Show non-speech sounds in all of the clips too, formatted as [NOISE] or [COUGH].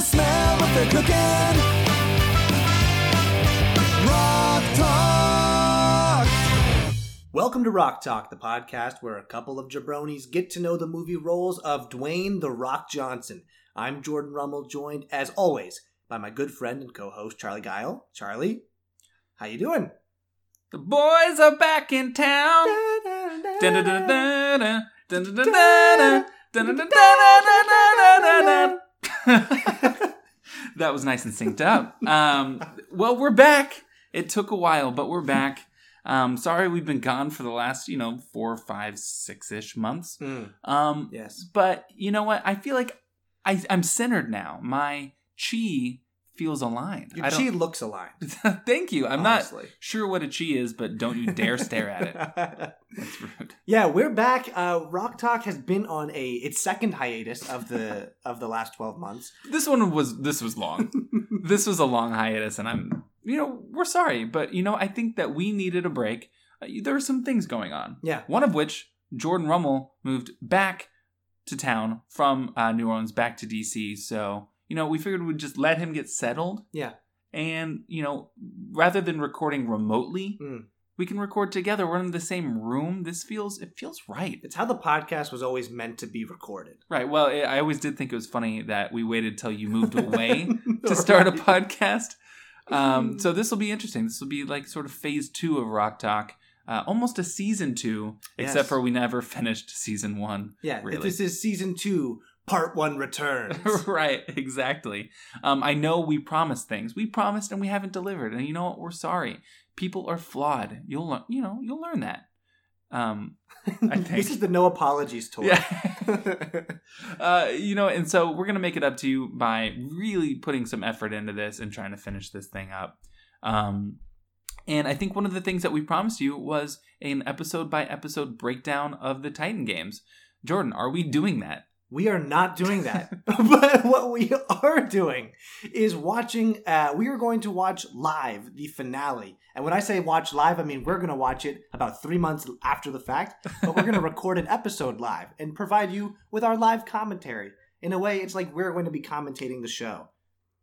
to smell what they're cooking. Rock Talk! Welcome to Rock Talk, the podcast where a couple of jabronis get to know the movie roles of Dwayne The Rock Johnson. I'm Jordan Rummel, joined as always by my good friend and co-host Charlie Guile. Charlie, how you doing? The boys are back in town. That was nice and synced up. Um, well, we're back. It took a while, but we're back. Um, sorry we've been gone for the last, you know, four, five, six ish months. Mm, Um, yes. but you know what? I feel like I, I'm centered now. My chi feels aligned. Your chi looks aligned. [LAUGHS] Thank you. I'm honestly. not sure what a chi is, but don't you dare stare at it. [LAUGHS] That's rude. yeah, we're back. Uh, Rock Talk has been on a its second hiatus of the [LAUGHS] of the last twelve months. This one was this was long. this was a long hiatus, and I'm you know we're sorry, but you know I think that we needed a break. Uh, there were some things going on. Yeah. One of which Jordan Rummel moved back to town from uh, New Orleans back to DC. So you know we figured we'd just let him get settled, Yeah. and you know rather than recording remotely. Mm. We can record together. We're in the same room. This feels it feels right. It's how the podcast was always meant to be recorded. Right. Well, I I always did think it was funny that we waited till you moved [LAUGHS] away [LAUGHS] to start a podcast. Um, [LAUGHS] so this will be interesting. This will be like sort of phase two of Rock Talk, uh, almost a season two, Yes. except for we never finished season one. Yeah, Really. this is season two, part one returns. [LAUGHS] right. Exactly. Um, I know we promised things. We promised and we haven't delivered. And you know what? We're sorry. People are flawed. You'll learn. You know. You'll learn that. Um, I [LAUGHS] think. this is the no apologies tour. Yeah. [LAUGHS] uh, you know, and so we're gonna make it up to you by really putting some effort into this and trying to finish this thing up. Um, and I think one of the things that we promised you was an episode by episode breakdown of the Titan games. Jordan, are we doing that? We are not doing that. [LAUGHS] [LAUGHS] but what we are doing is watching, uh, we are going to watch live the finale. And when I say watch live, I mean we're going to watch it about three months after the fact, but we're going [LAUGHS] to record an episode live and provide you with our live commentary. In a way, it's like we're going to be commentating the show.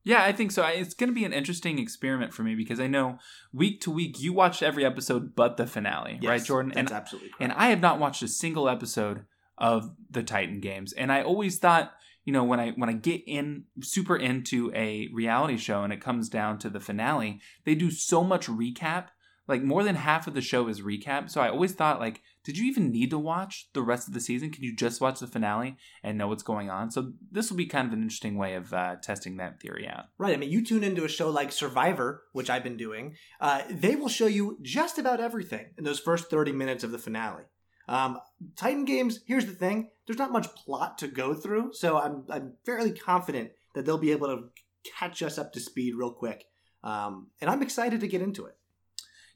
Yeah, I think so. It's going to be an interesting experiment for me because I know week to week you watched every episode but the finale, right, Jordan? That's And absolutely correct. and I have not watched a single episode of the Titan games. And I always thought, you know, when I when I get in super into a reality show and it comes down to the finale, they do so much recap. Like more than half of the show is recap. So I always thought like, did you even need to watch the rest of the season? Can you just watch the finale and know what's going on? So this will be kind of an interesting way of uh, testing that theory out. Right. I mean, you tune into a show like Survivor, which I've been doing. Uh, they will show you just about everything in those first 30 minutes of the finale. Um, Titan Games, here's the thing there's not much plot to go through, so I'm, I'm fairly confident that they'll be able to catch us up to speed real quick. Um, and I'm excited to get into it.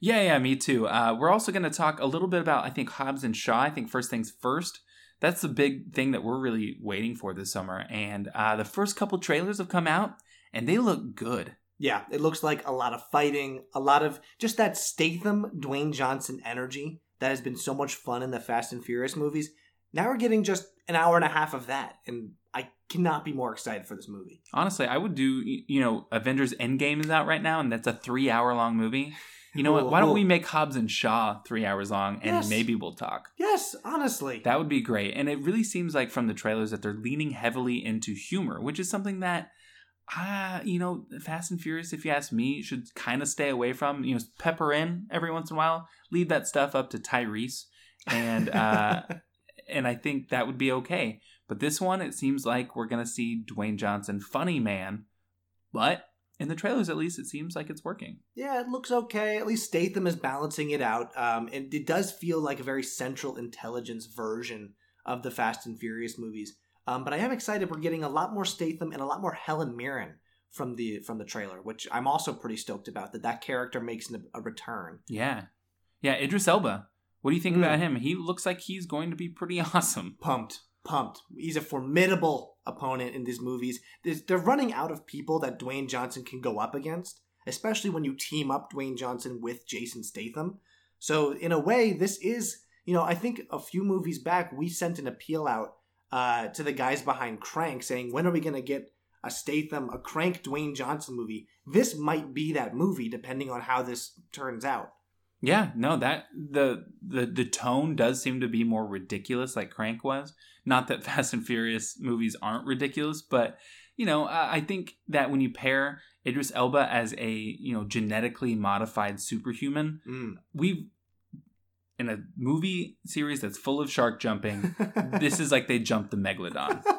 Yeah, yeah, me too. Uh, we're also going to talk a little bit about, I think, Hobbs and Shaw. I think first things first. That's the big thing that we're really waiting for this summer. And uh, the first couple trailers have come out, and they look good. Yeah, it looks like a lot of fighting, a lot of just that Statham, Dwayne Johnson energy that has been so much fun in the Fast and Furious movies. Now we're getting just an hour and a half of that, and I cannot be more excited for this movie. Honestly, I would do, you know, Avengers Endgame is out right now, and that's a three hour long movie. You know what? Why don't we make Hobbs and Shaw three hours long, and Yes. maybe we'll talk. Yes, honestly. That would be great. And it really seems like from the trailers that they're leaning heavily into humor, which is something that, uh, you know, Fast and Furious, if you ask me, should kind of stay away from. You know, pepper in every once in a while, leave that stuff up to Tyrese. And, uh, [LAUGHS] and I think that would be okay. But this one, it seems like we're going to see Dwayne Johnson, funny man. But in the trailers, at least, it seems like it's working. yeah, it looks okay. At least Statham is balancing it out. Um, and it does feel like a very central intelligence version of the Fast and Furious movies. Um, but I am excited. We're getting a lot more Statham and a lot more Helen Mirren from the from the trailer, which I'm also pretty stoked about. That that character makes an, a return. Yeah. Yeah, Idris Elba. What do you think Mm. about him? He looks like he's going to be pretty [LAUGHS] awesome. Pumped, pumped. He's a formidable opponent in these movies. There's, they're running out of people that Dwayne Johnson can go up against, especially when you team up Dwayne Johnson with Jason Statham. So in a way, this is you know I think a few movies back we sent an appeal out uh, to the guys behind Crank saying when are we going to get a Statham, a crank Dwayne Johnson movie, this might be that movie depending on how this turns out. Yeah, no, that the the the tone does seem to be more ridiculous, like Crank was. Not that [LAUGHS] Fast and Furious movies aren't ridiculous, but you know, I I think that when you pair Idris Elba as a you know genetically modified superhuman, Mm. we've in a movie series that's full of shark jumping. [LAUGHS] this is like they jumped the megalodon. [LAUGHS]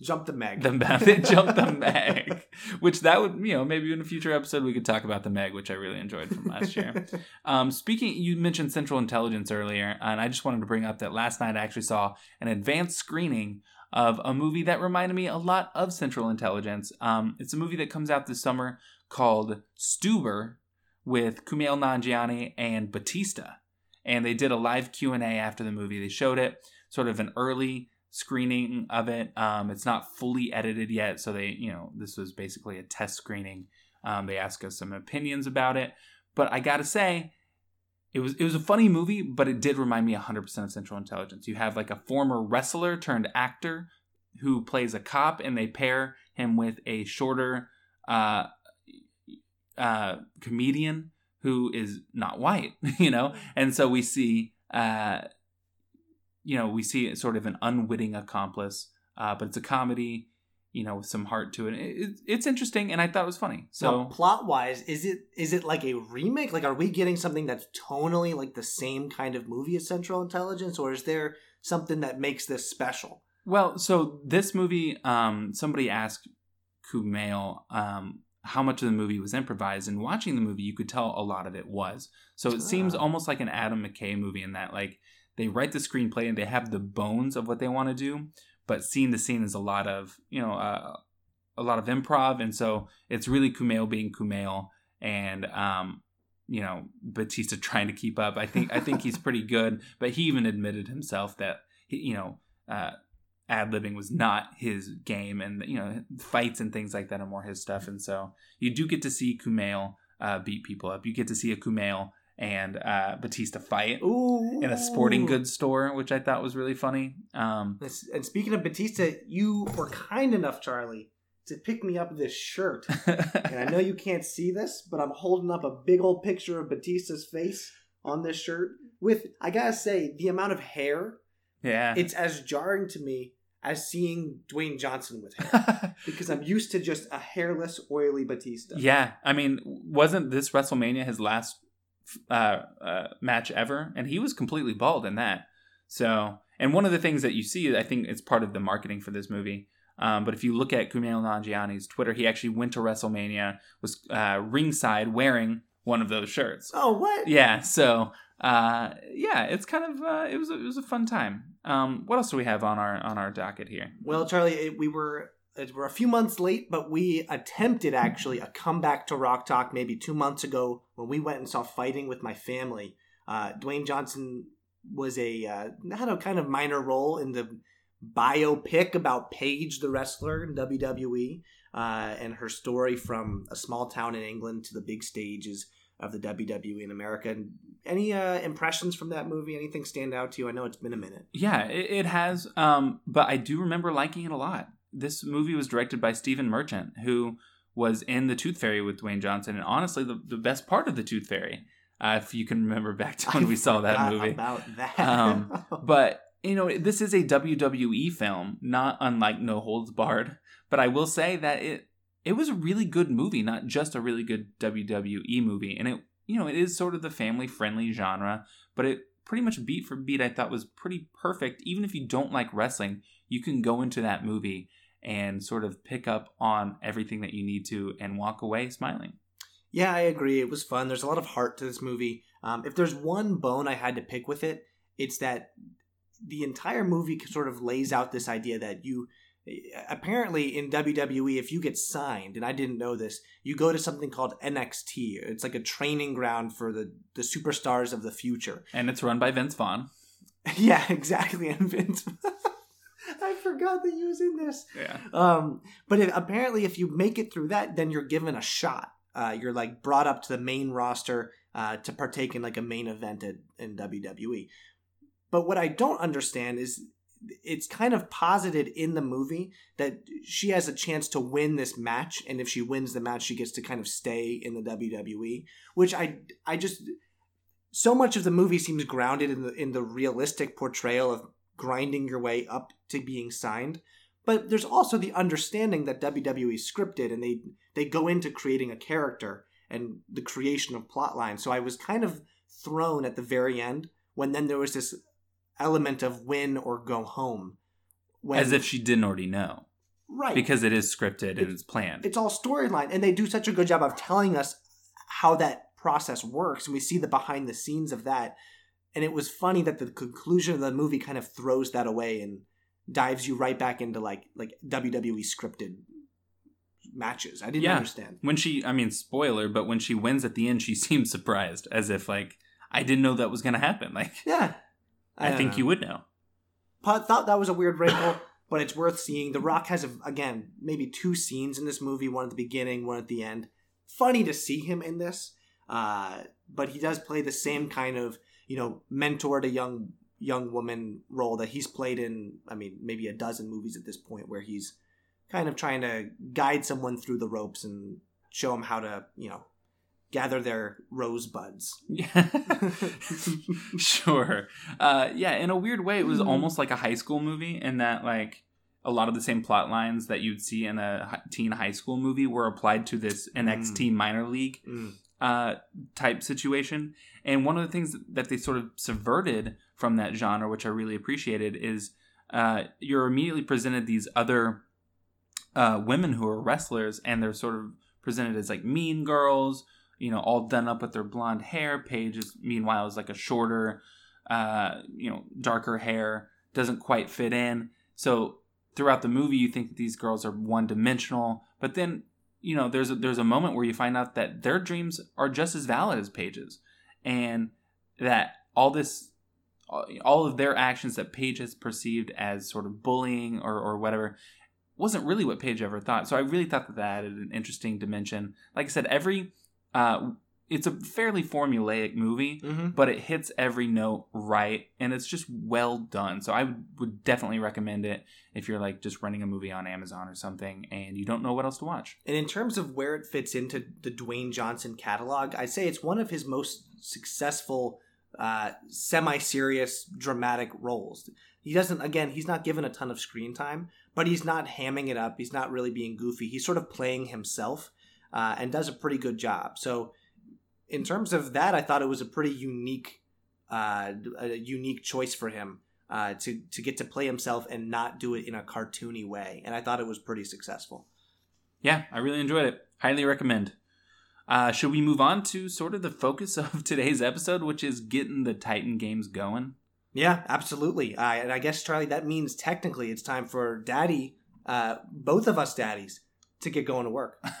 Jump the Meg. The [LAUGHS] they jumped the Meg, which that would you know maybe in a future episode we could talk about the Meg, which I really enjoyed from last year. Um, speaking, you mentioned Central Intelligence earlier, and I just wanted to bring up that last night I actually saw an advanced screening of a movie that reminded me a lot of Central Intelligence. Um, it's a movie that comes out this summer called Stuber with Kumail Nanjiani and Batista, and they did a live Q and A after the movie. They showed it, sort of an early screening of it. Um, it's not fully edited yet, so they, you know, this was basically a test screening. Um, they asked us some opinions about it, but I gotta say, it was it was a funny movie, but it did remind me 100% of Central Intelligence. You have like a former wrestler turned actor who plays a cop, and they pair him with a shorter uh, uh, comedian who is not white, [LAUGHS] you know, and so we see. Uh, you know, we see sort of an unwitting accomplice, uh, but it's a comedy, you know, with some heart to it. It- it. It's interesting, and I thought it was funny. So So plot wise, is it is it like a remake? Like, are we getting something that's tonally like the same kind of movie as Central Intelligence, or is there something that makes this special? Well, so this movie, um, somebody asked Kumail um, how much of the movie was improvised, and watching the movie, you could tell a lot of it was. So it seems almost like an Adam McKay movie in that, like, they write the screenplay and they have the bones of what they want to do, but scene to scene is a lot of, you know, uh, a lot of improv, and so it's really Kumail being Kumail, and um, you know, Batista trying to keep up. I think I think he's [LAUGHS] pretty good, but he even admitted himself that he, you know. Uh, ad libbing was not his game, and you know fights and things like that are more his stuff. And so you do get to see Kumail uh, beat people up. You get to see a Kumail and uh, Batista fight Ooh, in a sporting goods store, which I thought was really funny. Um, And speaking of Batista, you were kind enough, Charlie, to pick me up this shirt. And I [LAUGHS] know you can't see this, but I'm holding up a big old picture of Batista's face on this shirt. With, I gotta say, the amount of hair, yeah, it's as jarring to me as seeing Dwayne Johnson with hair. [LAUGHS] because I'm used to just a hairless, oily Batista. yeah. I mean, wasn't this WrestleMania his last uh, uh, match ever? And he was completely bald in that. So, and one of the things that you see, I think it's part of the marketing for this movie. Um, but if you look at Kumail Nanjiani's Twitter, he actually went to WrestleMania, was uh, ringside wearing one of those shirts. Oh, what? Yeah, so uh, yeah, it's kind of uh, it was a, it was a fun time. Um, what else do we have on our on our docket here? Well, Charlie, it, we were it, we're a few months late, but we attempted actually a comeback to Rock Talk maybe two months ago when we went and saw Fighting with My Family. Uh, Dwayne Johnson was a uh, had a kind of minor role in the biopic about Paige the wrestler in WWE uh, and her story from a small town in England to the big stages of the WWE in America. Any uh, impressions from that movie? Anything stand out to you? I know it's been a minute. Yeah, it, it has, um, but I do remember liking it a lot. This movie was directed by Stephen Merchant, who was in The Tooth Fairy with Dwayne Johnson, and honestly, the, the best part of The Tooth Fairy, uh, if you can remember back to when I we saw that movie. About that. Um, [LAUGHS] But you know, this is a WWE film, not unlike No Holds Barred. But I will say that it it was a really good movie, not just a really good WWE movie. And it you know, it is sort of the family friendly genre, but it pretty much beat for beat I thought was pretty perfect. Even if you don't like wrestling, you can go into that movie and sort of pick up on everything that you need to and walk away smiling. Yeah, I agree. It was fun. There's a lot of heart to this movie. Um, if there's one bone I had to pick with it, it's that the entire movie sort of lays out this idea that you apparently in WWE, if you get signed, and I didn't know this, you go to something called NXT. It's like a training ground for the the superstars of the future. And it's run by Vince Vaughn. [LAUGHS] yeah, exactly. And Vince, [LAUGHS] I forgot that he was in this. Yeah. Um, but if, apparently, if you make it through that, then you're given a shot. Uh, you're like brought up to the main roster uh, to partake in like a main event at, in WWE. But what I don't understand is it's kind of posited in the movie that she has a chance to win this match, and if she wins the match, she gets to kind of stay in the WWE. Which I I just so much of the movie seems grounded in the in the realistic portrayal of grinding your way up to being signed. But there's also the understanding that WWE scripted and they they go into creating a character and the creation of plot lines. So I was kind of thrown at the very end when then there was this element of win or go home. When, As if she didn't already know. right Because it is scripted and it's planned. it's all storyline and they do such a good job of telling us how that process works and we see the behind the scenes of that and it was funny that the conclusion of the movie kind of throws that away and dives you right back into like like WWE scripted matches. I didn't Yeah. understand. when she, I mean, spoiler, but when she wins at the end, she [LAUGHS] seems surprised, as if like I didn't know that was going to happen. Like Yeah. I, don't think know. you would know. Pa- thought that was a weird wrinkle, [LAUGHS] but it's worth seeing. The Rock has, a, again, maybe two scenes in this movie one at the beginning, one at the end. Funny to see him in this, uh, but he does play the same kind of, you know, mentor to young young woman role that he's played in, I mean, maybe a dozen movies at this point where he's kind of trying to guide someone through the ropes and show them how to, you know, gather their rosebuds. Yeah. [LAUGHS] sure. Uh, yeah, in a weird way, it was Mhm. almost like a high school movie in that, like, a lot of the same plot lines that you'd see in a teen high school movie were applied to this NXT minor league Mm. uh, type situation. And one of the things that they sort of subverted from that genre, which I really appreciated, is uh, you're immediately presented these other uh, women who are wrestlers, and they're sort of presented as like mean girls, you know, all done up with their blonde hair. Paige is meanwhile is like a shorter, uh, you know, darker hair, doesn't quite fit in. So throughout the movie, you think that these girls are one dimensional, but then you know there's a, there's a moment where you find out that their dreams are just as valid as Paige's, and that all this all of their actions that Paige has perceived as sort of bullying or, or whatever wasn't really what Paige ever thought. So I really thought that that added an interesting dimension. Like I said, every uh, it's a fairly formulaic movie, Mm-hmm. but it hits every note right, and it's just well done. So I would, would definitely recommend it if you're like just renting a movie on Amazon or something and you don't know what else to watch. And in terms of where it fits into the Dwayne Johnson catalog, I'd say it's one of his most successful uh, semi-serious dramatic roles. He doesn't again, he's not given a ton of screen time, but he's not hamming it up. He's not really being goofy. He's sort of playing himself uh, and does a pretty good job. So in terms of that, I thought it was a pretty unique uh, a unique choice for him. Uh, to to get to play himself and not do it in a cartoony way, and I thought it was pretty successful. Yeah, I really enjoyed it. Highly recommend. Uh, should we move on to sort of the focus [LAUGHS] of today's episode, which is getting the Titan games going? Yeah, absolutely. Uh, and I guess Charlie, that means technically it's time for Daddy, uh, both of us daddies, to get going to work. [LAUGHS]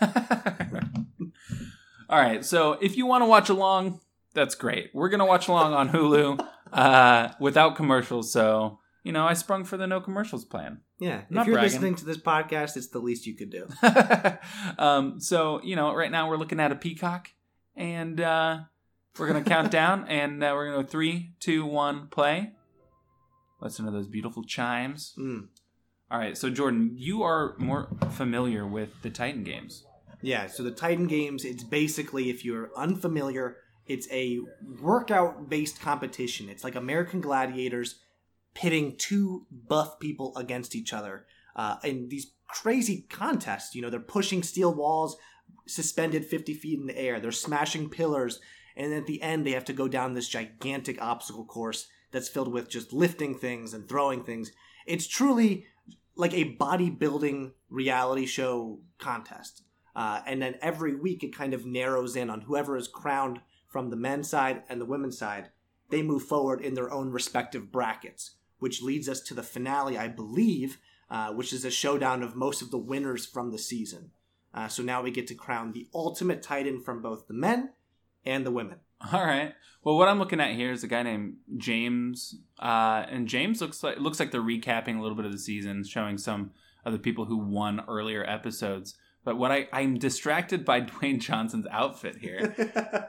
All right, so if you want to watch along, that's great. We're gonna watch along on Hulu [LAUGHS] uh, without commercials. So you know, I sprung for the no commercials plan. Yeah, if you're bragging. listening to this podcast, it's the least you could do. [LAUGHS] um, so you know, right now we're looking at a peacock, and uh, we're gonna count down, and uh, we're gonna go three, two, one, play. Listen to those beautiful chimes. Mm. All right, so Jordan, you are more familiar with the Titan games. Yeah, so the Titan Games, it's basically, if you're unfamiliar, it's a workout based competition. It's like American Gladiators pitting two buff people against each other uh, in these crazy contests. You know, they're pushing steel walls suspended 50 feet in the air, they're smashing pillars, and at the end, they have to go down this gigantic obstacle course that's filled with just lifting things and throwing things. It's truly like a bodybuilding reality show contest. Uh, and then every week it kind of narrows in on whoever is crowned from the men's side and the women's side. They move forward in their own respective brackets, which leads us to the finale, I believe, uh, which is a showdown of most of the winners from the season. Uh, so now we get to crown the ultimate titan from both the men and the women. [LAUGHS] All right. Well, what I'm looking at here is a guy named James, uh, and James looks like looks like they're recapping a little bit of the season, showing some of the people who won earlier episodes. But what I I'm distracted by [LAUGHS] Dwayne Johnson's outfit here.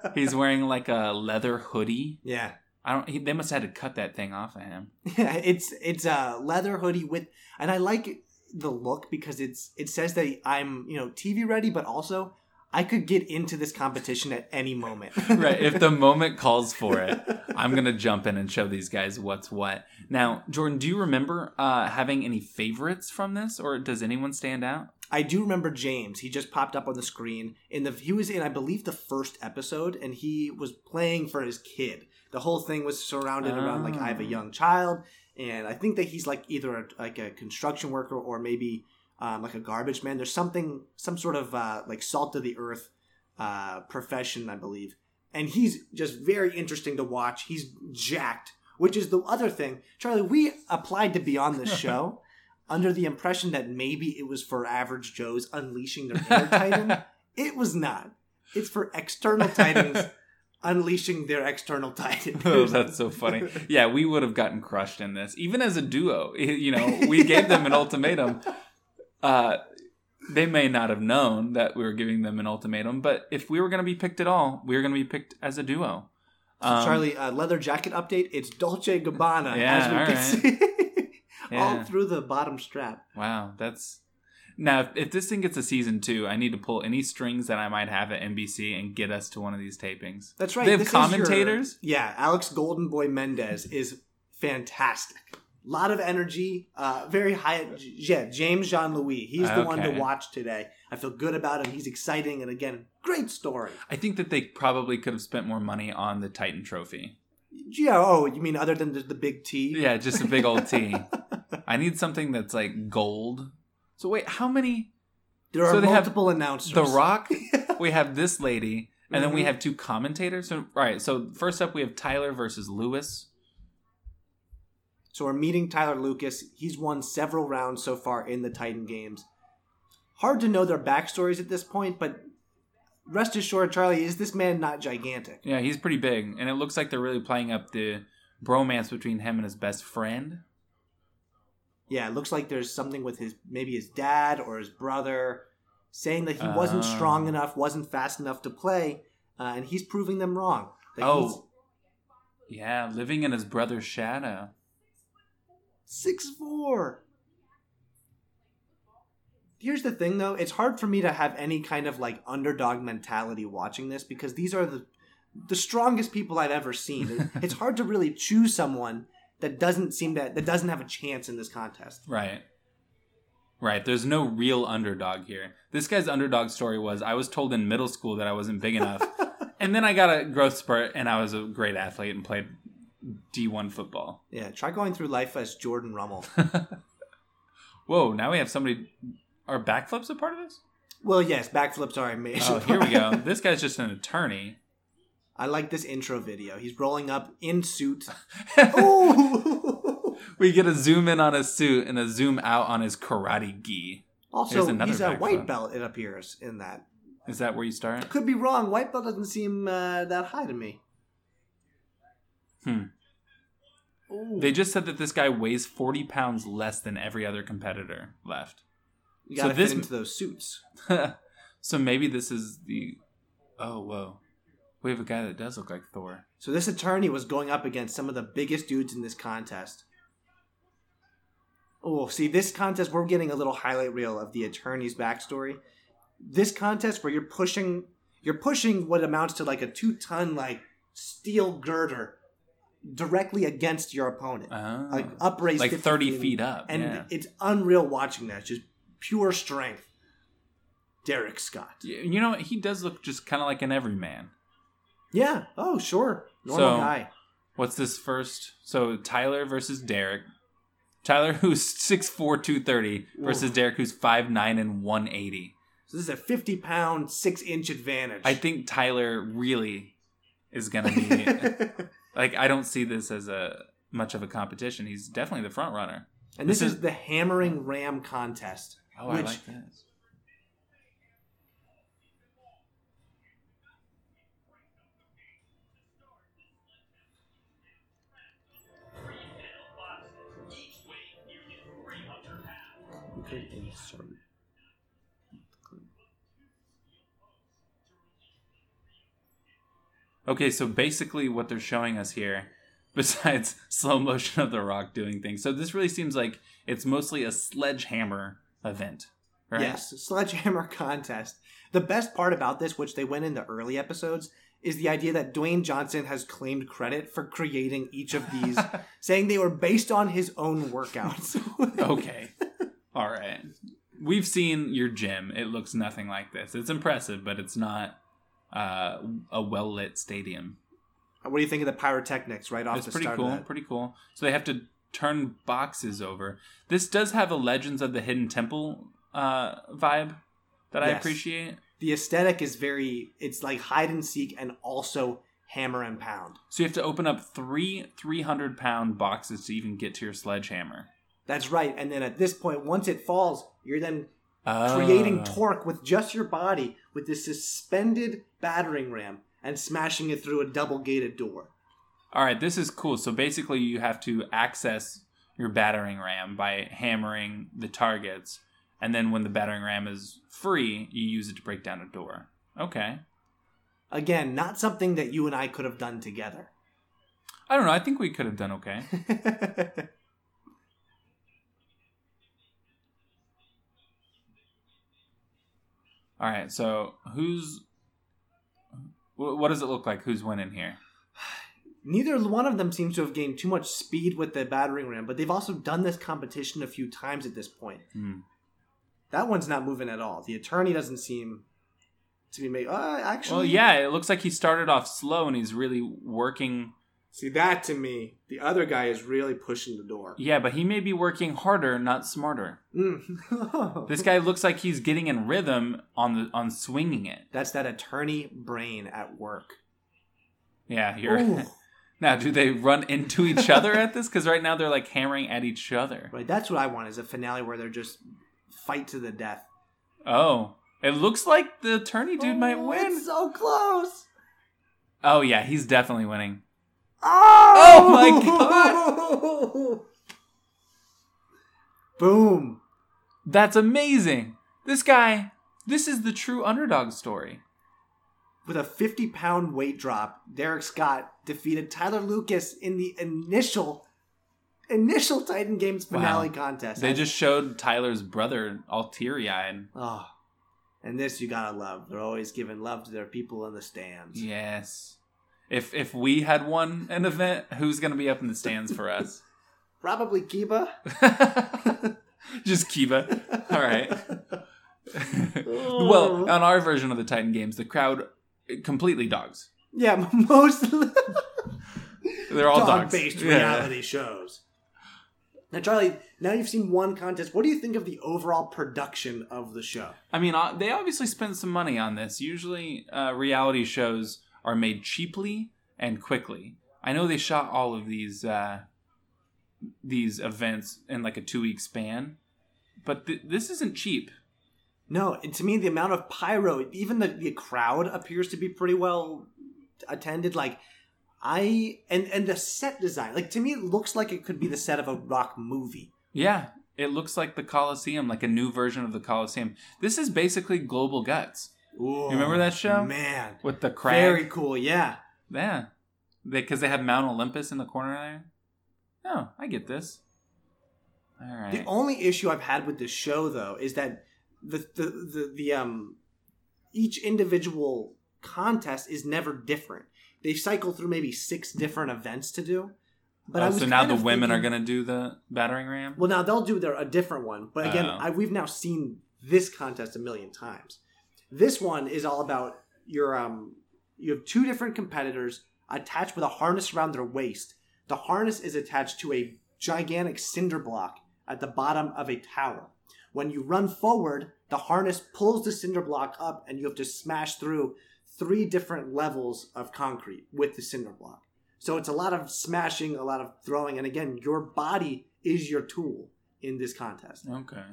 [LAUGHS] He's wearing like a leather hoodie, yeah, I don't. He, they must have had to cut that thing off of him. Yeah, it's it's a leather hoodie with, and I like the look because it's it says that I'm you know TV ready, but also I could get into this competition at any moment. [LAUGHS] right. If the moment calls for it, I'm gonna jump in and show these guys what's what. Now, Jordan, do you remember uh, having any favorites from this, or does anyone stand out? I do remember James. He just popped up on the screen in the he was in I believe the first episode, and he was playing for his kid. The whole thing was surrounded around like I have a Oh. young child, and I think that he's like either a, like a construction worker or maybe um, like a garbage man. There's something some sort of uh, like salt of the earth uh, profession, I believe, and he's just very interesting to watch. He's jacked, which is the other thing. Charlie, we applied to be on this [LAUGHS] show under the impression that maybe it was for average Joes unleashing their [LAUGHS] inner Titan. It was not. It's for external Titans [LAUGHS] unleashing their external Titan. Oh, that's so funny. Yeah, we would have gotten crushed in this, even as a duo. You know, we gave them an ultimatum. Uh, they may not have known that we were giving them an ultimatum, but if we were going to be picked at all, we were going to be picked as a duo. So, Um, Charlie, uh, leather jacket update. It's Dolce Gabbana, Yeah, as we [LAUGHS] all can right. see, all through the bottom strap. Wow, that's now. If, if this thing gets a season two, I need to pull any strings that I might have at NBC and get us to one of these tapings. That's right. They have this is your- commentators? yeah, Alex Golden Boy Mendez is fantastic. A lot of energy, uh, very high. Yeah, James Jean Louis. He's the one to watch today. I feel good about him. He's exciting, and again, great story. I think that they probably could have spent more money on the Titan Trophy. Yeah. Oh, you mean other than the, the big T? Yeah, just a big old T. [LAUGHS] I need something that's like gold. So wait, how many? There are So they have multiple announcers. The Rock. [LAUGHS] we have this lady, and then we Mhm. have two commentators. So all right, so first up we have Tyler versus Lewis. So we're meeting Tyler Lucas. He's won several rounds so far in the Titan games. Hard to know their backstories at this point, but rest assured, Charlie, is this man not gigantic? Yeah, he's pretty big, and it looks like they're really playing up the bromance between him and his best friend. Yeah, it looks like there's something with his maybe his dad or his brother saying that he wasn't Oh. strong enough, wasn't fast enough to play, uh, and he's proving them wrong. That Oh. Yeah, living in his brother's shadow. Six four. Here's the thing though, it's hard for me to have any kind of like underdog mentality watching this because these are the the strongest people I've ever seen. [LAUGHS] it's hard to really choose someone that doesn't seem to that doesn't have a chance in this contest. Right. Right. There's no real underdog here. This guy's underdog story was I was told in middle school that I wasn't big enough. [LAUGHS] and then I got a growth spurt and I was a great athlete and played D1 football. Yeah, try going through life as Jordan Rummel. [LAUGHS] Whoa, now we have somebody. Are backflips a part of this? well, yes, backflips are a major. Oh, here we go. This guy's just an attorney. I like this intro video. He's rolling up in suit. [LAUGHS] We get a zoom in on his suit and a zoom out on his karate gi. Also, he's a white belt. It appears in that. Is that where you start? Could be wrong. White belt doesn't seem uh, that high to me. Hmm. Ooh. They just said that this guy weighs 40 pounds less than every other competitor left. you gotta so this- fit into those suits. [LAUGHS] so maybe this is the. Oh, whoa. We have a guy that does look like Thor. So this attorney was going up against some of the biggest dudes in this contest. Oh, see, this contest we're getting a little highlight reel of the attorney's backstory. This contest where you're pushing, you're pushing what amounts to like a two-ton like steel girder directly against your opponent, Oh. like upraised Like 30 feet up, and yeah. it's unreal watching that. It's just pure strength. Derek Scott. You know, he does look just kind of like an everyman. Yeah. Oh, sure. Normal So- guy. What's this first? So Tyler versus Derek. Tyler, [LAUGHS] who's 6'4", 230, versus Oof. Derek, who's 5'9", and 180. So this is a 50 pound, six inch advantage. I think Tyler really is going to be... [LAUGHS] like, I don't see this as a much of a competition. He's definitely the front runner. and this, this is, is- the hammering ram contest. Oh, I like this. we could insert. Okay, so basically what they're showing us here [LAUGHS] besides slow motion of the rock doing things. So this really seems like it's mostly a sledgehammer event, right? Yes, sledgehammer contest. The best part about this, which they went into early episodes, is the idea that Dwayne Johnson has claimed credit for creating each of these, [LAUGHS] saying they were based on his own workouts. [LAUGHS] okay. All right. We've seen your gym. It looks nothing like this. It's impressive, but it's not uh, a well lit stadium. What do you think of the pyrotechnics right off It's the pretty start cool. of that? Pretty cool. So they have to turn boxes over. This does have a Legends of the Hidden Temple uh, vibe that I appreciate. The aesthetic is very, it's like hide and seek and also hammer and pound. So you have to open up three 300 pound boxes to even get to your sledgehammer. That's right. And then at this point, once it falls, you're then creating Oh. torque with just your body with this suspended battering ram and smashing it through a double gated door. All right, this is cool. So basically, you have to access your battering ram by hammering the targets, and then when the battering ram is free, you use it to break down a door. Okay. Again, not something that you and I could have done together. I don't know. I think we could have done okay. [LAUGHS] All right. So who's what does it look like? Who's winning here? Neither one of them seems to have gained too much speed with the battering ram, but they've also done this competition a few times at this point. Hmm. That one's not moving at all. The attorney doesn't seem to be made. Uh, actually, Well, yeah. It looks like he started off slow, and he's really working. See that to me, the other guy is really pushing the door. Yeah, but he may be working harder, not smarter. Mm. [LAUGHS] This guy looks like he's getting in rhythm on the on swinging it. That's that attorney brain at work. Yeah, you're. [LAUGHS] Now, do they run into each other at this? Because right now they're like hammering at each other. Right, that's what I want is a finale where they're just fight to the death. Oh, it looks like the attorney dude might Oh, win. It's so close. Oh yeah, he's definitely winning. Oh, oh, my [LAUGHS] god! Boom. That's amazing. This guy, this is the true underdog story. With a 50 pound weight drop, Derek Scott defeated Tyler Lucas in the initial initial Titan Games finale Wow. contest. They just showed Tyler's brother all teary eyed. Oh. And this you gotta love. They're always giving love to their people in the stands. Yes. If if we had won an event, who's gonna be up in the stands for us? Probably Kiba. [LAUGHS] Just Kiba. All right. [LAUGHS] [LAUGHS] well, on our version of the Titan Games, the crowd completely dogs. Yeah, mostly They're all dog-based Yeah. reality shows. Now, Charlie, now you've seen one contest. What do you think of the overall production of the show? I mean, uh, they obviously spent some money on this. Usually, uh, reality shows are made cheaply and quickly. I know they shot all of these uh, these events in like a two week span, but th- this isn't cheap. No, to me, the amount of pyro, even the, the crowd appears to be pretty well attended. Like, I and and the set design, like to me, it looks like it could be the set of a rock movie. Yeah, it looks like the Coliseum, like a new version of the Coliseum. This is basically Global Guts Ooh, remember that show? Man, with the crag. very cool. Yeah, Yeah, because they, have Mount Olympus in the corner there. Oh, I get this. All right. The only issue I've had with this show, though, is that the the the, the um each individual contest is never different. They cycle through maybe six different events to do. But oh, so now the women are going to do the battering ram. Well, now they'll do their a different one. But again, Oh. I, we've now seen this contest a million times. This one is all about your um. You have two different competitors attached with a harness around their waist. The harness is attached to a gigantic cinder block at the bottom of a tower. When you run forward, the harness pulls the cinder block up, and you have to smash through three different levels of concrete with the cinder block. So it's a lot of smashing, a lot of throwing, and again, your body is your tool in this contest. Okay.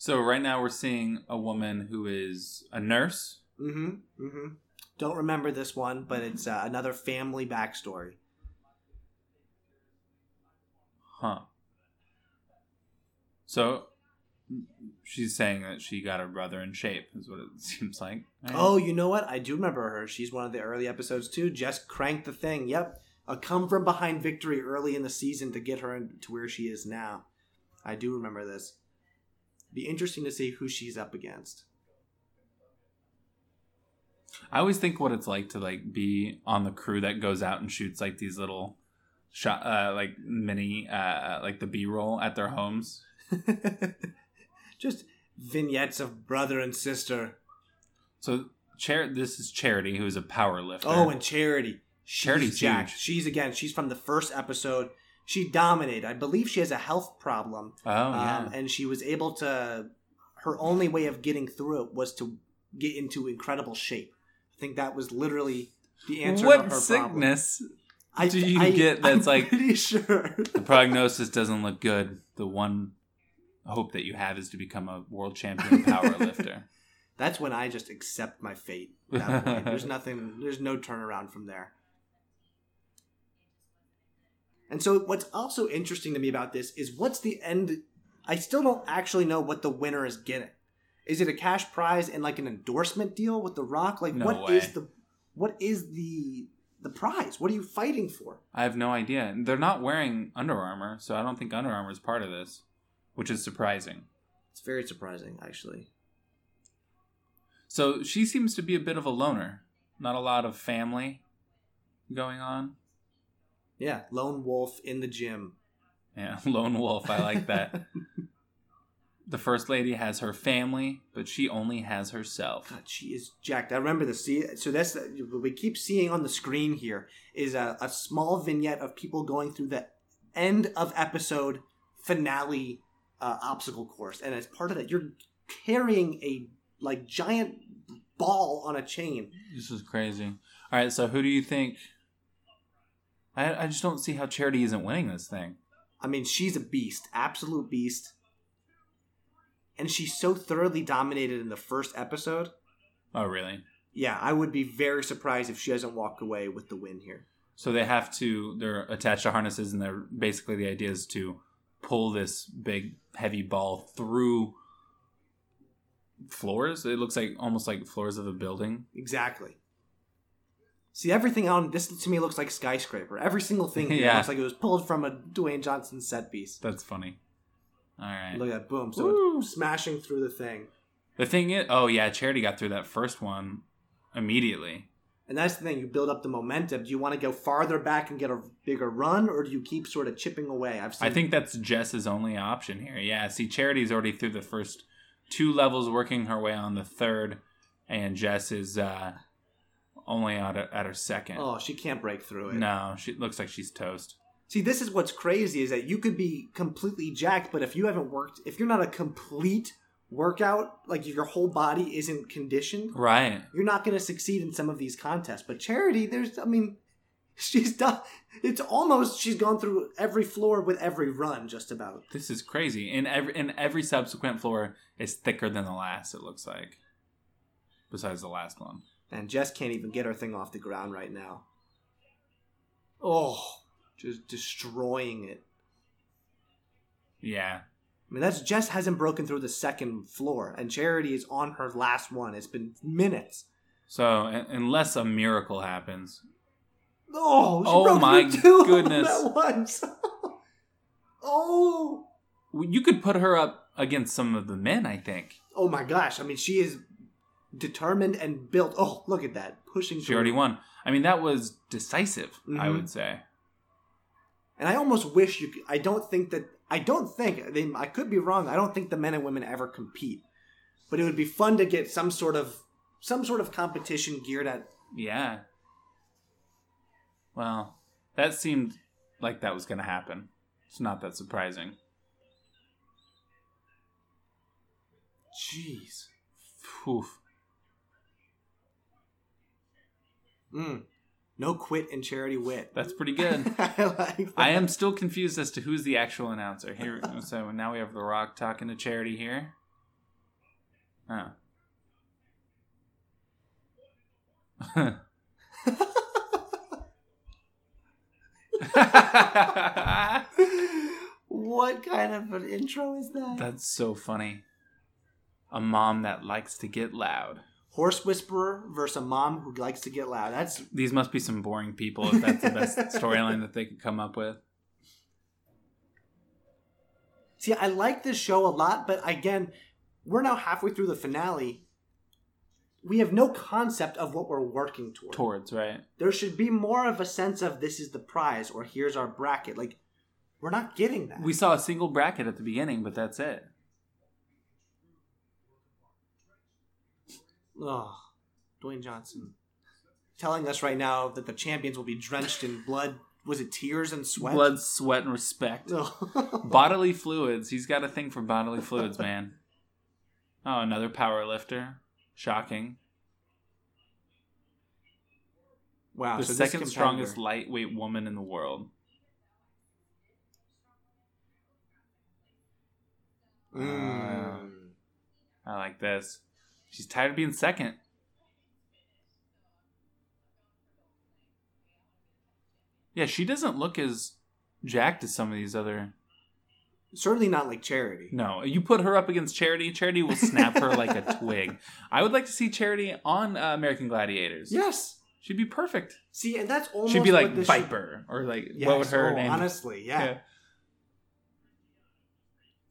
So right now we're seeing a woman who is a nurse. Mm-hmm. Mm-hmm. Don't remember this one, but it's uh, another family backstory. Huh. So she's saying that she got her brother in shape, is what it [LAUGHS] seems like. right? Oh, you know what? I do remember her. She's one of the early episodes too. Just crank the thing. Yep. a come from behind victory early in the season to get her to where she is now. I do remember this. Be interesting to see who she's up against. I always think what it's like to like be on the crew that goes out and shoots like these little shot, uh, like mini, uh, like the B roll at their homes. [LAUGHS] Just vignettes of brother and sister. So, Char- this is Charity, who is a power lifter. Oh, and Charity. She's Charity's jacked. She's again. She's from the first episode. She dominated. I believe she has a health problem, oh yeah. um, and she was able to. Her only way of getting through it was to get into incredible shape. I think that was literally the answer. to what her problem. sickness? I, do you get that's I'm like- pretty sure. [LAUGHS] The prognosis doesn't look good. The one hope that you have is to become a world champion power lifter. [LAUGHS] That's when I just accept my fate. [LAUGHS] There's nothing. There's no turnaround from there. And so, what's also interesting to me about this is what's the end. I still don't actually know what the winner is getting. Is it a cash prize and like an endorsement deal with The Rock? Like, No what is way. the what is the the prize? What are you fighting for? I have no idea. They're not wearing Under Armour, so I don't think Under Armour is part of this, which is surprising. It's very surprising, actually. So she seems to be a bit of a loner. Not a lot of family going on. Yeah, lone wolf in the gym. Yeah, [LAUGHS] lone wolf. I like that. [LAUGHS] the first lady has her family, but she only has herself. God, she is jacked. I remember this. See, so that's what we keep seeing on the screen here is a, a small vignette of people going through the end of episode finale uh, obstacle course, and as part of that, you're carrying a like giant ball on a chain. This is crazy. All right, so who do you think? I I just don't see how Charity isn't winning this thing. I mean, she's a beast, absolute beast, and she's so thoroughly dominated in the first episode. Oh, really? Yeah, I would be very surprised if she doesn't walk away with the win here. So they have to. They're attached to harnesses, and they're basically the idea is to pull this big heavy ball through floors. It looks like almost like floors of a building. Exactly. See, everything on this to me looks like skyscraper. Every single thing [LAUGHS] here Yeah. looks like it was pulled from a Dwayne Johnson set piece. That's funny. All right. Look at that, boom! So Woo. smashing through the thing, The thing is, oh yeah, Charity got through that first one immediately. and that's the thing. You build up the momentum. Do you want to go farther back and get a bigger run, or do you keep sort of chipping away? I've seen. I think that's Jess's only option here. Yeah, see, Charity's already through the first two levels, working her way on the third, and Jess is uh, only at, her- at her second. Oh, she can't break through it. No, she looks like she's toast. See, this is what's crazy is that you could be completely jacked, but if you haven't worked, if you're not a complete workout, like if your whole body isn't conditioned, Right. you're not going to succeed in some of these contests. But Charity, there's, I mean, [LAUGHS] she's done. It's almost she's gone through every floor with every run, just about. This is crazy. And every and every subsequent floor is thicker than the last. It looks like, besides the last one. And Jess can't even get her thing off the ground right now. Oh, just destroying it. Yeah. I mean, that's Jess hasn't broken through the second floor, and Charity is on her last one. It's been minutes. So unless a miracle happens, Oh, she Oh broke my through two of them goodness. at once. [LAUGHS] oh, you could put her up against some of the men. I think oh my gosh! I mean, she is determined and built. Oh, look at that, pushing. she already won. I mean, that was decisive. I Mhm. would say. And I almost wish you. Could, I don't think that. I don't think. They, I could be wrong. I don't think the men and women ever compete. But it would be fun to get some sort of some sort of competition geared at. Yeah. Well, that seemed like that was going to happen. It's not that surprising. Jeez. Oof. Mm. No quit and charity wit. That's pretty good. [LAUGHS] I like that. I am still confused as to who's the actual announcer here. So now we have The Rock talking to Charity here. [LAUGHS] What kind of an intro is that? That's so funny. A mom that likes to get loud. Horse whisperer versus a mom who likes to get loud. That's These must be some boring people if that's the best [LAUGHS] storyline that they could come up with. see, I like this show a lot, but again, we're now halfway through the finale. We have no concept of what we're working toward. Towards, right? There should be more of a sense of this is the prize or here's our bracket. Like, we're not getting that. We saw a single bracket at the beginning, but that's it. Ugh, Dwayne Johnson telling us right now that the champions will be drenched in blood. Was it tears and sweat? Blood, sweat, and respect. [LAUGHS] Bodily fluids. He's got a thing for bodily fluids, man. Oh, another power lifter. Shocking. wow. the so second strongest lightweight woman in the world. Mm. I like this. She's tired of being second. Yeah, she doesn't look as jacked as some of these other. Certainly not like charity. No, you put her up against Charity, Charity will snap her like a twig. [LAUGHS] I would like to see Charity on uh, American Gladiators. Yes. she'd be perfect. See, and that's almost She'd be like this should- Viper or like Yes. what would her oh, name? Honestly, yeah. Yeah.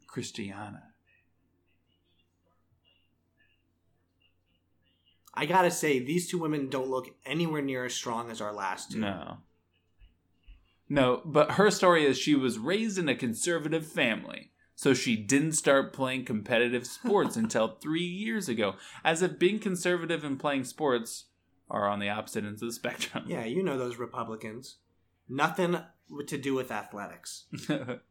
Christiana. I gotta say, these two women don't look anywhere near as strong as our last two. No. No, but her story is she was raised in a conservative family. So she didn't start playing competitive sports [LAUGHS] until three years ago. As if being conservative and playing sports are on the opposite ends of the spectrum. Yeah, you know those Republicans. Nothing to do with athletics. [LAUGHS]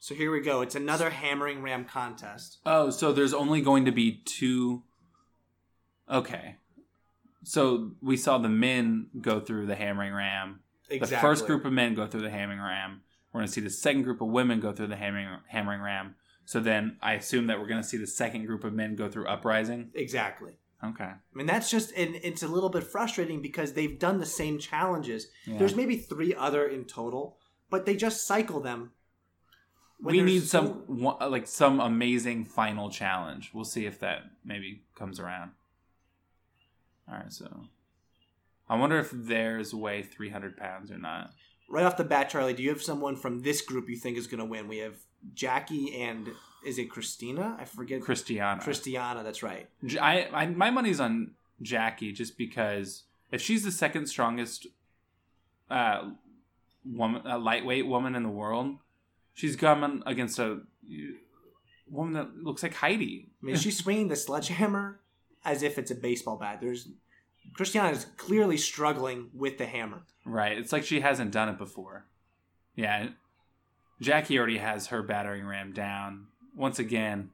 So here we go. It's another hammering ram contest. oh, so there's only going to be two. Okay. So we saw the men go through the hammering ram. Exactly. The first group of men go through the hammering ram. We're going to see the second group of women go through the hammering, hammering ram. So then I assume that we're going to see the second group of men go through uprising. Exactly. Okay. I mean, that's just, and it's a little bit frustrating because they've done the same challenges. Yeah. There's maybe three other in total, but they just cycle them. When we need so- some like some amazing final challenge. We'll see if that maybe comes around. All right, so I wonder if theirs weigh 300 pounds or not. Right off the bat, Charlie, do you have someone from this group you think is going to win? We have Jackie and is it Christina? I forget. Christiana. Christiana, that's right. I, I my money's on Jackie just because if she's the second strongest uh woman, a lightweight woman in the world, she's coming against a woman that looks like Heidi. I mean, she's swinging the sledgehammer as if it's a baseball bat. There's Christiana is clearly struggling with the hammer. Right. It's like she hasn't done it before. Yeah. Jackie already has her battering ram down. Once again,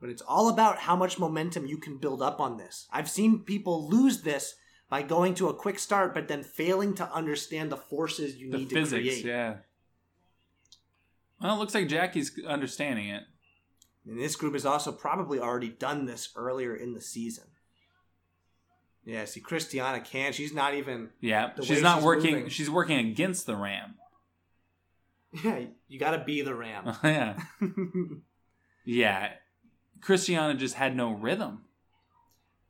But it's all about how much momentum you can build up on this. I've seen people lose this by going to a quick start, but then failing to understand the forces you the need physics, to create. yeah. Well, it looks like Jackie's understanding it. And this group has also probably already done this earlier in the season. Yeah, see, Christiana can't. She's not even. Yeah. She's not she's working moving. she's working against the ram. [LAUGHS] Yeah, you got to be the ram. [LAUGHS] yeah. Yeah. Christiana just had no rhythm.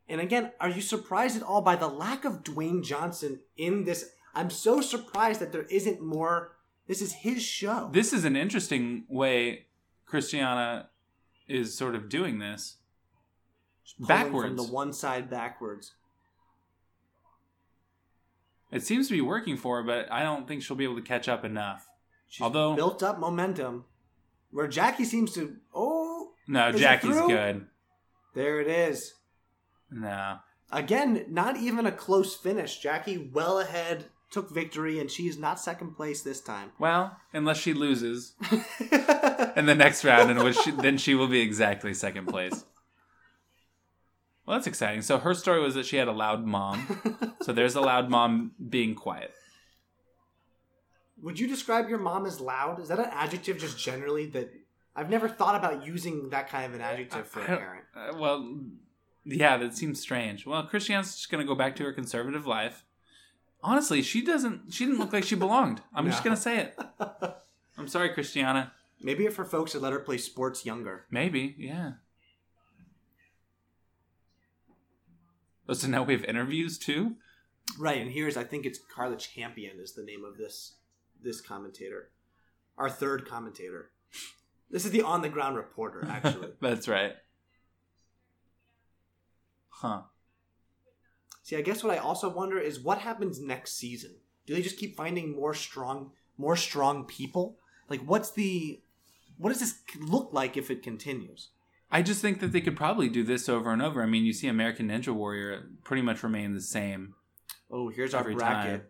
and again, are you surprised at all by the lack of Dwayne Johnson in this? I'm so surprised that there isn't more. This is his show. This is an interesting way Christiana is sort of doing this. Backwards. from the one side backwards. It seems to be working for her, but I don't think she'll be able to catch up enough. She's Although- built up momentum, where Jackie seems to. Oh, No, Jackie's good. there it is. No. Again, not even a close finish. Jackie well ahead, took victory, and she's not second place this time. Well, unless she loses [LAUGHS] in the next round, in which she, then she will be exactly second place. Well, that's exciting. So her story was that she had a loud mom. So there's a loud mom being quiet. Would you describe your mom as loud? Is that an adjective just generally that I've never thought about using that kind of an adjective for a parent? Uh, well, yeah, that seems strange. Well, Christiana's just going to go back to her conservative life. Honestly, she doesn't. She didn't look like she belonged. I'm just No. to say it. [LAUGHS] I'm sorry, Christiana. Maybe if her folks had let her play sports younger. Maybe, yeah. Oh, so now we have interviews too. Right, and here's I think it's Carla Champion is the name of this this commentator. Our third commentator. This is the on the ground reporter, actually. [LAUGHS] That's right. Huh. See, I guess what I also wonder is what happens next season. Do they just keep finding more strong, more strong people? Like, what's the, what does this look like if it continues? I just think that they could probably do this over and over. I mean, you see American Ninja Warrior pretty much remain the same. Oh, here's our bracket. time.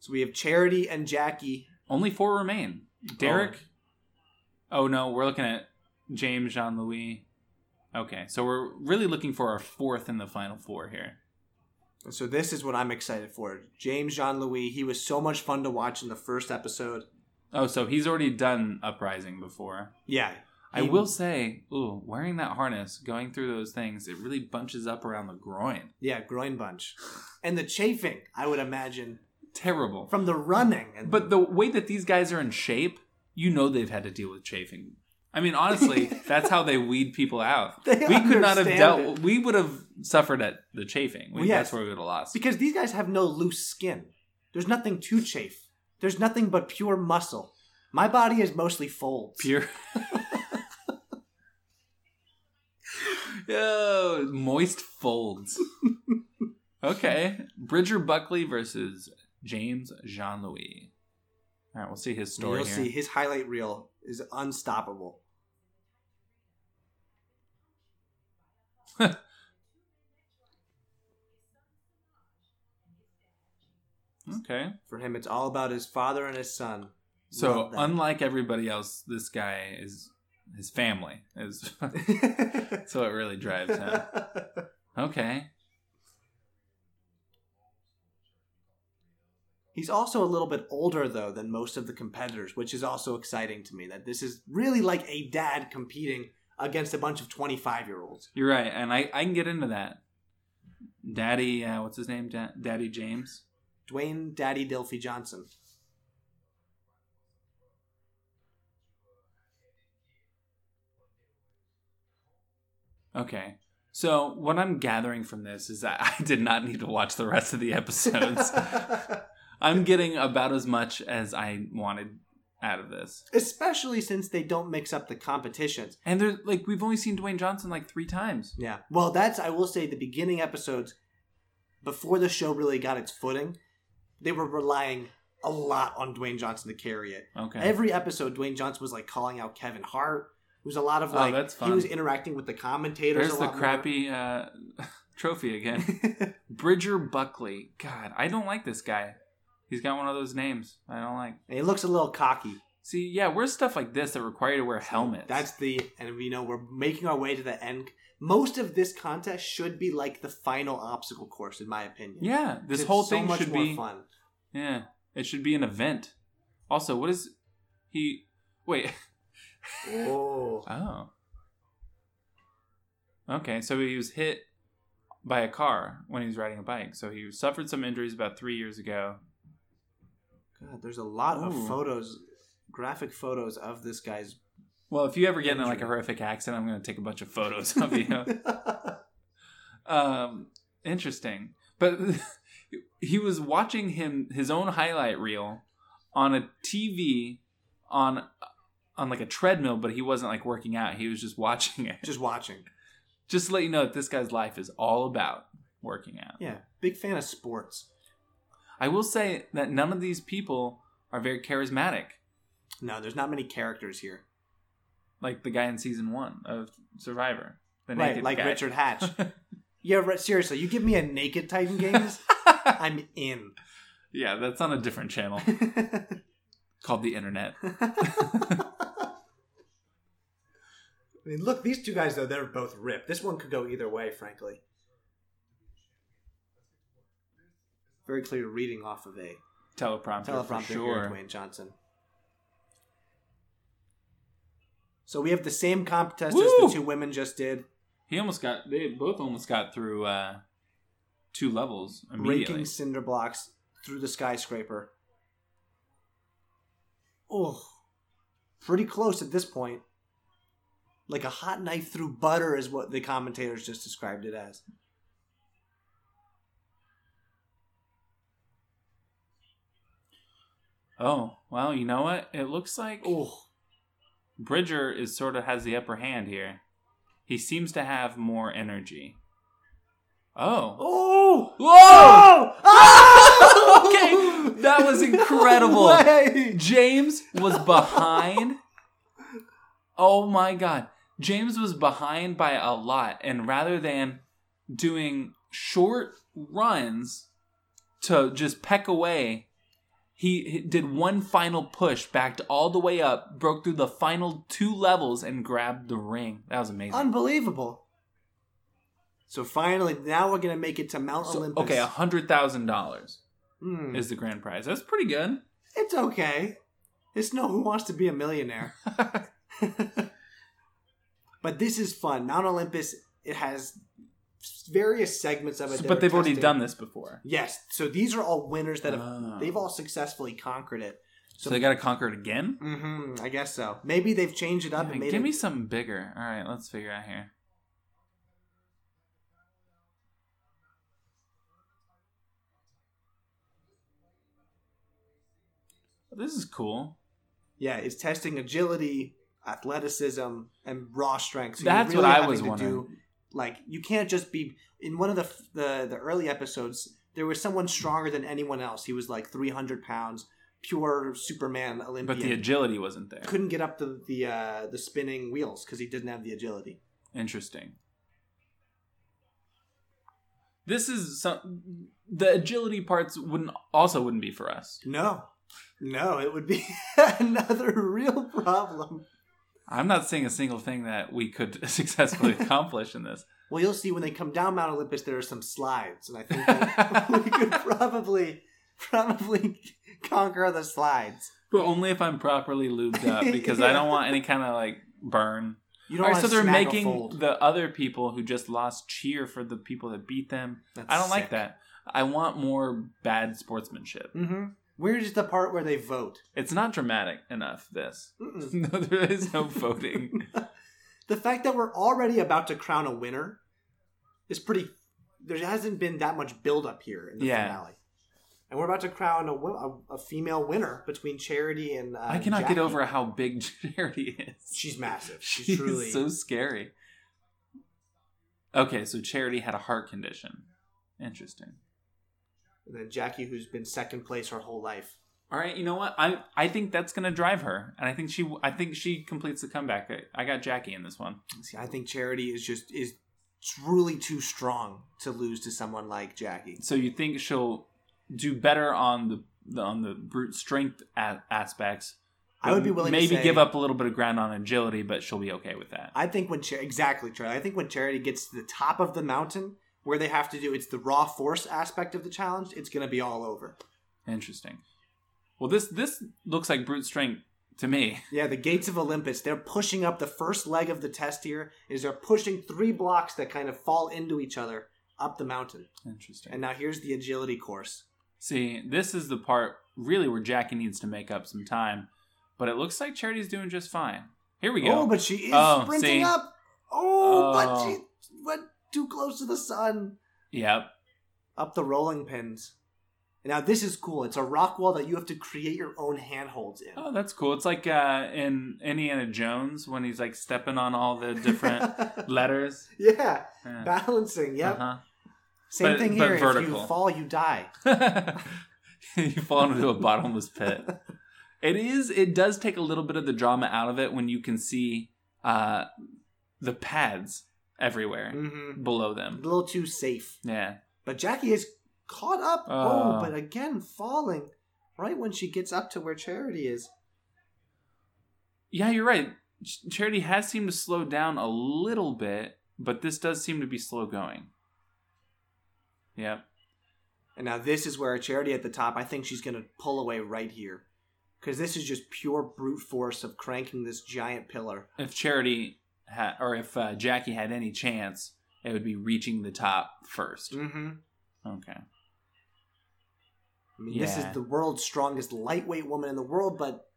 So we have Charity and Jackie. Only four remain. Oh. Derek. Oh, no, we're looking at James Jean Louis. Okay, so we're really looking for our fourth in the final four here. So this is what I'm excited for. James Jean Louis. He was so much fun to watch in the first episode. Oh, so he's already done Uprising before. Yeah. I He- will say, ooh, wearing that harness, going through those things, it really bunches up around the groin. Yeah, groin bunch. And the chafing, I would imagine, Terrible. from the running. And But the way that these guys are in shape, you know they've had to deal with chafing. I mean, honestly, that's how they weed people out. [LAUGHS] They we could not have dealt. it. We would have suffered at the chafing. We, Well, yes. That's where we would have lost. because these guys have no loose skin. There's nothing to chafe. There's nothing but pure muscle. My body is mostly folds. Pure. [LAUGHS] Yo, moist folds. Okay, Bridger Buckley versus James Jean Louis. All right, we'll see his story You'll here. see his highlight reel is unstoppable. [LAUGHS] Okay. For him, it's all about his father and his son. So unlike everybody else, this guy is his family is [LAUGHS] so it really drives him. [LAUGHS] Okay. He's also a little bit older though than most of the competitors, which is also exciting to me. That this is really like a dad competing against a bunch of twenty-five-year-olds. You're right, and I, I can get into that. Daddy, uh, what's his name? Da- Daddy James. Dwayne Daddy Dilfy Johnson. Okay. So what I'm gathering from this is that [LAUGHS] I did not need to watch the rest of the episodes. [LAUGHS] I'm getting about as much as I wanted out of this. Especially since they don't mix up the competitions. And there's like we've only seen Dwayne Johnson like three times. Yeah. Well, that's I will say the beginning episodes before the show really got its footing, they were relying a lot on Dwayne Johnson to carry it. Okay. Every episode, Dwayne Johnson was like calling out Kevin Hart. It was a lot of Oh, like that's he was interacting with the commentators. There's a the crappy uh, [LAUGHS] trophy again. [LAUGHS] Bridger Buckley. God, I don't like this guy. He's got one of those names I don't like. and he looks a little cocky. See, yeah, where's stuff like this that require you to wear helmets? That's the and we know we're making our way to the end. Most of this contest should be like the final obstacle course, in my opinion. yeah. This It's whole so thing should be fun. Yeah, it should be an event. Also, what is he? Wait. Oh, [LAUGHS] Oh. Okay, so he was hit by a car when he was riding a bike. So he suffered some injuries about three years ago. God, there's a lot of photos, graphic photos of this guy's. Well, if you ever get in like a Injury. horrific accident, I'm going to take a bunch of photos of you. [LAUGHS] um, interesting. But [LAUGHS] he was watching him his own highlight reel on a TV on on like a treadmill, but he wasn't like working out. He was just watching it. Just watching. Just to let you know that this guy's life is all about working out. Yeah, big fan of sports. I will say that none of these people are very charismatic, No, there's not many characters here. like the guy in season one of Survivor. The Right, like guy. Richard Hatch. [LAUGHS] Yeah, seriously, you give me a naked Titan Games, I'm in. [LAUGHS] yeah, that's on a different channel [LAUGHS] called the Internet. I mean, look, these two guys though, they're both ripped. This one could go either way, frankly. Very clear reading off of a Teleprompter, teleprompter for sure. Dwayne Johnson. So we have the same contest Woo! as the two women just did, He almost got. They both almost got through uh, two levels immediately. raking cinder blocks through the skyscraper. Oh, pretty close at this point. Like a hot knife through butter is what the commentators just described it as. Oh, well, you know what? It looks like Oh, Bridger is sort of has the upper hand here. He seems to have more energy. Oh. oh, Whoa! oh! [LAUGHS] Okay, [LAUGHS] that was incredible. Way. James was behind. Oh my god. James was behind by a lot. And rather than doing short runs to just peck away, he, did one final push, backed all the way up, broke through the final two levels, and grabbed the ring. That was amazing. Unbelievable. So finally, now we're gonna make it to Mount So, Olympus. okay, a hundred thousand dollars Hmm. is the grand prize. That's pretty good. It's okay. It's no Who Wants to Be a Millionaire. [LAUGHS] [LAUGHS] but this is fun. Mount Olympus. It has various segments of it. that but they've already done this before. Yes. So these are all winners that have. Oh. They've all successfully conquered it. So they got to conquer it again. hmm I guess so. Maybe they've changed it up Yeah, and made give it. me something bigger. All right, let's figure out here. This is cool. Yeah, it's testing agility, athleticism, and raw strength. So That's what I was to wondering. Do, like you can't just be in one of the the the early episodes. There was someone stronger than anyone else. He was like 300 pounds, pure Superman Olympian. But the agility wasn't there. couldn't get up the the uh, the spinning wheels because he didn't have the agility. Interesting. This is some the agility parts wouldn't also wouldn't be for us. No, no, it would be [LAUGHS] another real problem. I'm not seeing a single thing that we could [LAUGHS] successfully [LAUGHS] accomplish in this. Well, you'll see when they come down Mount Olympus, there are some slides, and I think [LAUGHS] that we could probably probably conquer the slides. But only if I'm properly lubed up because I don't want any kind of like burn. You don't All right, want so they're making the other people who just lost cheer for the people that beat them. That's I don't like that. I want more bad sportsmanship. Mm-hmm. Where's the part where they vote? It's not dramatic enough. This [LAUGHS] no, there is no [LAUGHS] voting. the fact that we're already about to crown a winner is pretty. There hasn't been that much buildup here in the Yeah. finale, and we're about to crown a, a, a female winner between Charity and. Uh, I cannot Jackie. get over how big [LAUGHS] Charity is. She's massive. She's, She's truly. so scary. Okay, so Charity had a heart condition. Interesting. And then Jackie, who's been second place her whole life. All right, you know what? I I think that's gonna drive her, and I think she I think she completes the comeback. I, I got Jackie in this one. See, I think Charity is just is truly too strong to lose to someone like Jackie. So you think she'll do better on the, the on the brute strength a- aspects? I would be willing to maybe say- give up a little bit of ground on agility, but she'll be okay with that. I think when Char- exactly Charity, I think when Charity gets to the top of the mountain where they have to do it's the raw force aspect of the challenge, it's going to be all over. Interesting. Well, this this looks like brute strength to me. [LAUGHS] Yeah, the gates of Olympus, they're pushing up the first leg of the test here is they're pushing three blocks that kind of fall into each other up the mountain. Interesting. And now here's the agility course. See, this is the part really where Jackie needs to make up some time, but it looks like Charity's doing just fine. Here we go. Oh, but she is Oh, sprinting see? up. Oh, but Oh. she went too close to the sun. yep. Up the rolling pins. Now this is cool. It's a rock wall that you have to create your own handholds in. Oh, that's cool. It's like uh, in Indiana Jones when he's like stepping on all the different [LAUGHS] letters. yeah, Yeah. balancing. Yep. Uh-huh. Same But- thing here. If vertical. you fall, you die. [LAUGHS] you fall into a bottomless pit. [LAUGHS] It is. It does take a little bit of the drama out of it when you can see uh, the pads everywhere hmm below them. A little too safe. Yeah. But Jackie is caught up. Oh. oh, but again, falling right when she gets up to where Charity is. Yeah, you're right. Charity has seemed to slow down a little bit, but this does seem to be slow going. Yep. And now this is where Charity at the top. I think she's going to pull away right here. Because this is just pure brute force of cranking this giant pillar. If Charity had, or if uh, Jackie had any chance, it would be reaching the top 1st Mm-hmm. Okay. I mean, this is the world's strongest lightweight woman in the world, but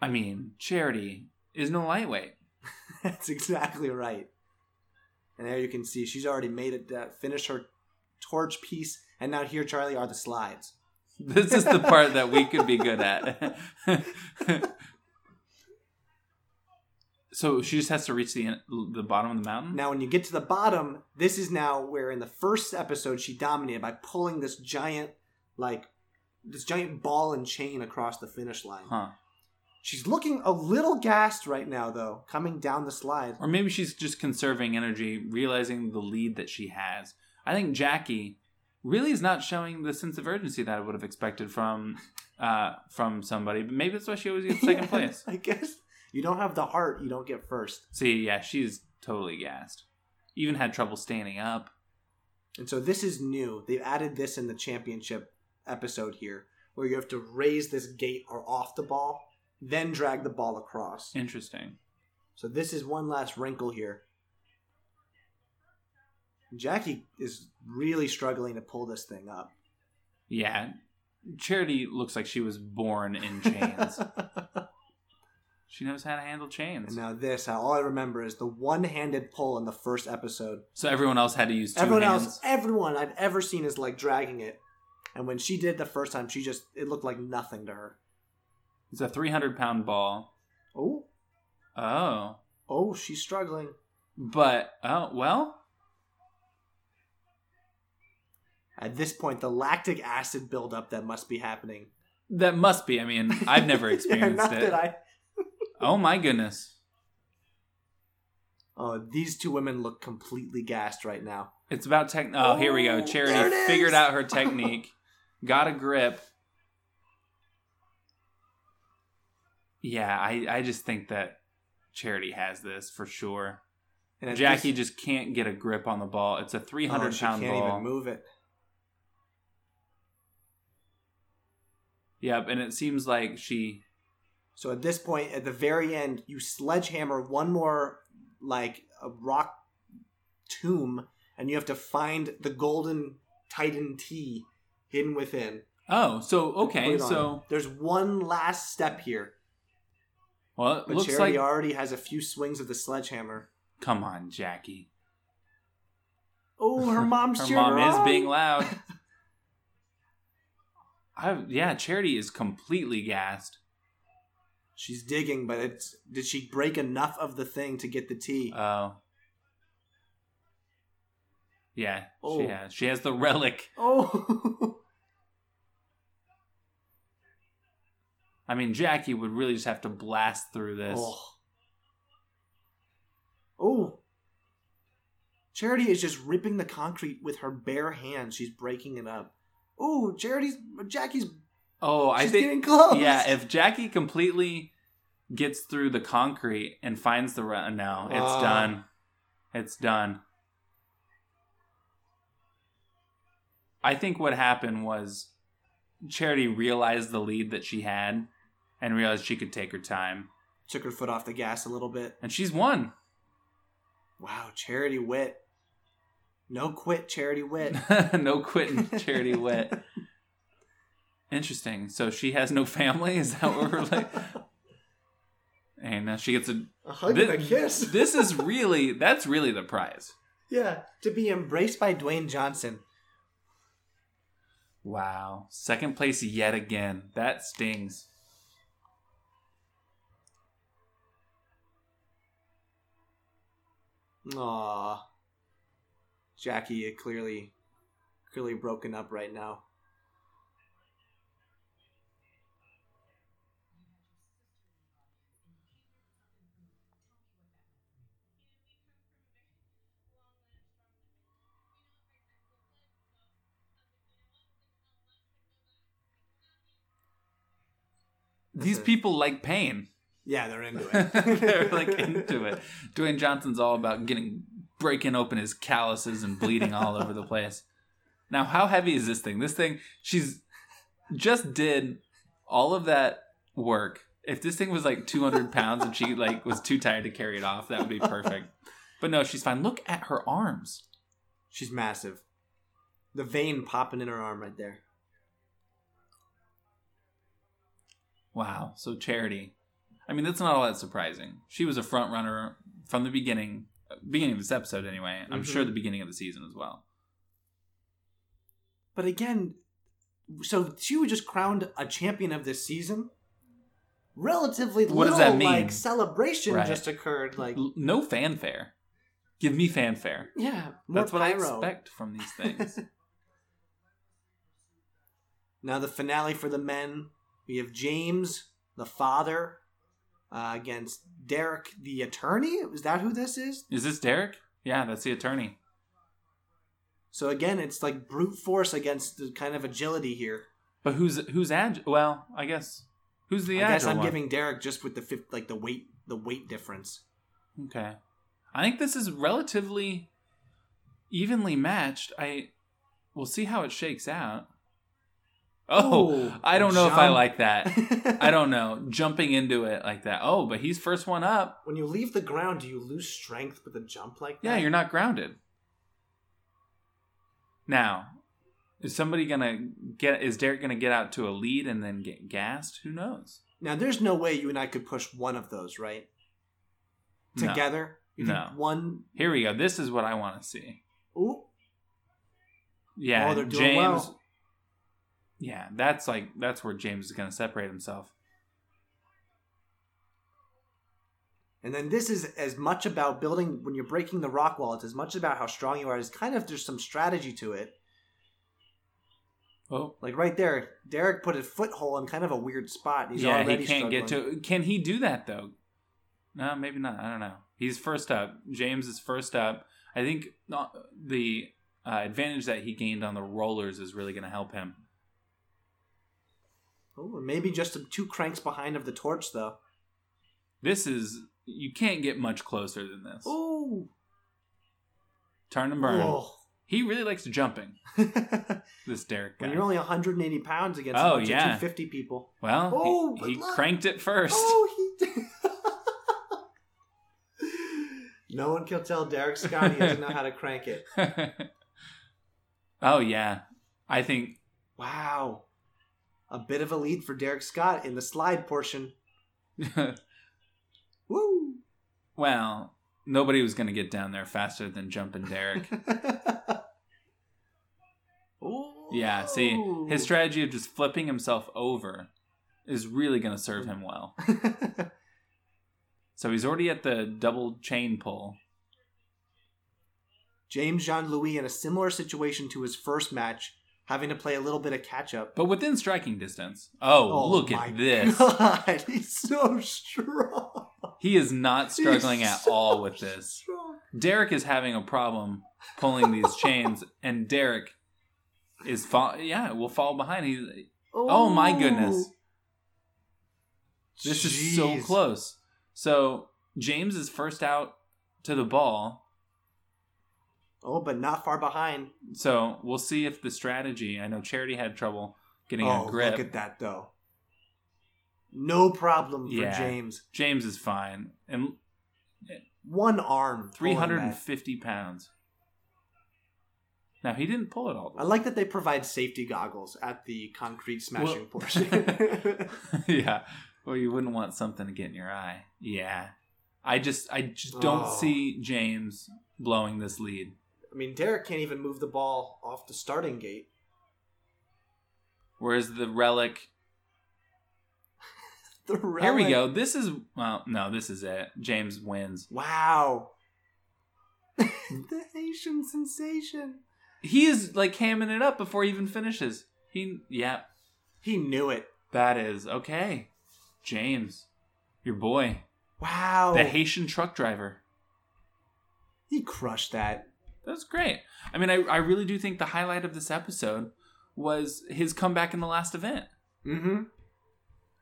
I mean, Charity is no lightweight. [LAUGHS] That's exactly right. And there you can see she's already made it, uh, finished her torch piece, and now here, Charlie, are the slides. This is the part that we could be good at. [LAUGHS] [LAUGHS] so she just has to reach the the bottom of the mountain. Now, when you get to the bottom, this is now where in the first episode she dominated by pulling this giant, like, this giant ball and chain across the finish line. Huh? She's looking a little gassed right now, though, coming down the slide. Or maybe she's just conserving energy, realizing the lead that she has. I think Jackie really is not showing the sense of urgency that I would have expected from uh, from somebody. But maybe that's why she always gets second [LAUGHS] place. I guess you don't have the heart, you don't get first. See, yeah, she's totally gassed. Even had trouble standing up. And so this is new. They've added this in the championship episode here, where you have to raise this gate or off the ball, then drag the ball across. Interesting. So this is one last wrinkle here. Jackie is really struggling to pull this thing up. Yeah, Charity looks like she was born in chains. [LAUGHS] she knows how to handle chains. and now this, all I remember is the one-handed pull in the first episode. So everyone else had to use two everyone hands. else, everyone I've ever seen is like dragging it, and when she did it the first time, she just it looked like nothing to her. It's a 300 pound ball. Oh, Oh. oh, she's struggling. But, oh, well, At this point, the lactic acid buildup that must be happening. that must be. I mean, I've never [LAUGHS] yeah, experienced not it. I. Oh my goodness. Oh, these two women look completely gassed right now. It's about tech. Oh, here we go. Oh, Charity figured out her [LAUGHS] technique, got a grip. Yeah, I, I just think that Charity has this for sure. And Jackie this- just can't get a grip on the ball. It's a 300 oh, she pound can't ball. even move it. Yep, and it seems like she. So at this point, at the very end, you sledgehammer one more like a rock tomb, and you have to find the golden Titan tea hidden within. Oh, so okay, on so there's one last step here, well, but like. already has a few swings of the sledgehammer. Come on, Jackie. Oh, her [LAUGHS] mom's Her mom is being loud. [LAUGHS] I, yeah, Charity is completely gassed. She's digging, but it's did she break enough of the thing to get the tea? Oh. Yeah, Oh. she has. She has the relic. oh, [LAUGHS] I mean, Jackie would really just have to blast through this. oh, oh. Charity is just ripping the concrete with her bare hands. She's breaking it up. Oh, Charity's Jackie's. Oh, I She's think. getting close. Yeah, if Jackie completely gets through the concrete and finds the run, no, it's Ah. done. It's done. I think what happened was Charity realized the lead that she had and realized she could take her time. took her foot off the gas a little bit. And she's won. Wow, Charity Witt. No quit, Charity Witt. [LAUGHS] no quitting Charity Witt. [LAUGHS] Interesting. So she has no family? Is that what we're like? And uh, she gets a. A hug Thi- and a kiss. [LAUGHS] This is really. That's really the prize. yeah, to be embraced by Dwayne Johnson. Wow. Second place yet again. That stings. Aw. Jackie uh, clearly clearly broken up right now. These a- people like pain. Yeah, they're into it. [LAUGHS] They're like into it. Dwayne Johnson's all about getting breaking open his calluses and bleeding all over the place. Now, how heavy is this thing? This thing, she's just did all of that work. If this thing was like 200 pounds and she like was too tired to carry it off, that would be perfect. But no, she's fine. Look at her arms. She's massive. The vein popping in her arm right there. Wow. So Charity I mean, that's not all that surprising. She was a front runner from the beginning, beginning of this episode anyway. I'm Mhm. sure the beginning of the season as well. But again, so she was just crowned a champion of this season. Relatively What does little that mean? like celebration Right. just occurred. Like no fanfare. Give me fanfare. yeah, That's what I expect from these things. [LAUGHS] Now the finale for the men. We have James, the father, uh, against Derek, the attorney. Is that who this is? Is this Derek? Yeah, that's the attorney. So again, it's like brute force against the kind of agility here. But who's who's ag? Well, I guess who's the agile? I guess I'm one? giving Derek just with the fifth, like the weight the weight difference. Okay. I think this is relatively evenly matched. I we'll see how it shakes out. Oh, Ooh, I don't know if I like that. I [LAUGHS] don't know. Jumping into it like that. Oh, but he's first one up. When you leave the ground, do you lose strength with a jump like that? Yeah, you're not grounded. Now, is somebody gonna get? Is Derek gonna get out to a lead and then get gassed? Who knows? Now, there's no way you and I could push one of those, right? No. Together? You think No. One. Here we go. This is what I want to see. Ooh. Yeah, Oh, they're doing James. well. Yeah, that's like that's where James is going to separate himself. And then this is as much about building when you're breaking the rock wall. It's as much about how strong you are. It's kind of there's some strategy to it. Oh, Like right there, Derek put a foothold in kind of a weird spot. He's yeah, already he can't get struggling. to. Can he do that though? No, maybe not. I don't know. He's first up. James is first up. I think not- the uh, advantage that he gained on the rollers is really going to help him. Oh, or maybe just two cranks behind of the torch, though. This is you can't get much closer than this. Oh, Turn and burn. Oh. He really likes jumping. [LAUGHS] This Derek guy. you're only 180 pounds against Oh, a bunch yeah. of 250 people. well, Oh, he, he cranked it first. Oh, he [LAUGHS] did. no one can tell Derek Scott he doesn't know how to crank it. [LAUGHS] oh yeah, I think Wow. A bit of a lead for Derek Scott in the slide portion. [LAUGHS] Woo! well, nobody was going to get down there faster than jumping Derek. [LAUGHS] yeah, see, his strategy of just flipping himself over is really going to serve him well. [LAUGHS] So he's already at the double chain pull. James Jean Louis in a similar situation to his first match, having to play a little bit of catch up. But within striking distance. Oh, oh look my at this. [LAUGHS] God, he's so strong. He is not struggling He's at so all with this. strong. Derek is having a problem pulling these [LAUGHS] chains, and Derek is fall. Yeah, will fall behind. He's oh my oh. goodness, this is so close. So James is first out to the ball. Oh, but not far behind. So we'll see if the strategy. I know Charity had trouble getting oh, a grip. look at that though. No problem for Yeah. James. James is fine, and One arm. three hundred and fifty pounds. Now he didn't pull it all. I like that they provide safety goggles at the concrete smashing Well- [LAUGHS] portion. [LAUGHS] yeah. Well, you wouldn't want something to get in your eye. Yeah. I just I just don't Oh. see James blowing this lead. I mean, Derek can't even move the ball off the starting gate. Whereas the relic [LAUGHS] The relic. Here we go. This is well, no, this is it. James wins. Wow. [LAUGHS] the Haitian sensation. He is like hamming it up before he even finishes. He yeah, He knew it. that is okay. James, your boy, Wow. the Haitian truck driver. he crushed that. That's great. I mean, I, I really do think the highlight of this episode was his comeback in the last event. Mm-hmm.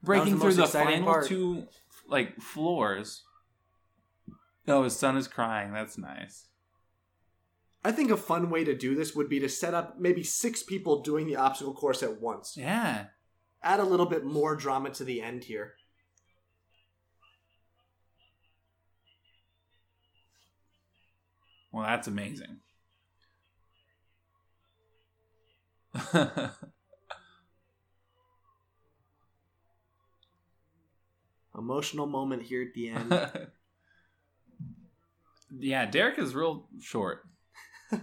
breaking the through the final part. two like floors. Oh, his son is crying. That's nice. I think a fun way to do this would be to set up maybe six people doing the obstacle course at once. Yeah. Add a little bit more drama to the end here. Well, that's amazing. [LAUGHS] Emotional moment here at the end. [LAUGHS] yeah, Derek is real short. [LAUGHS]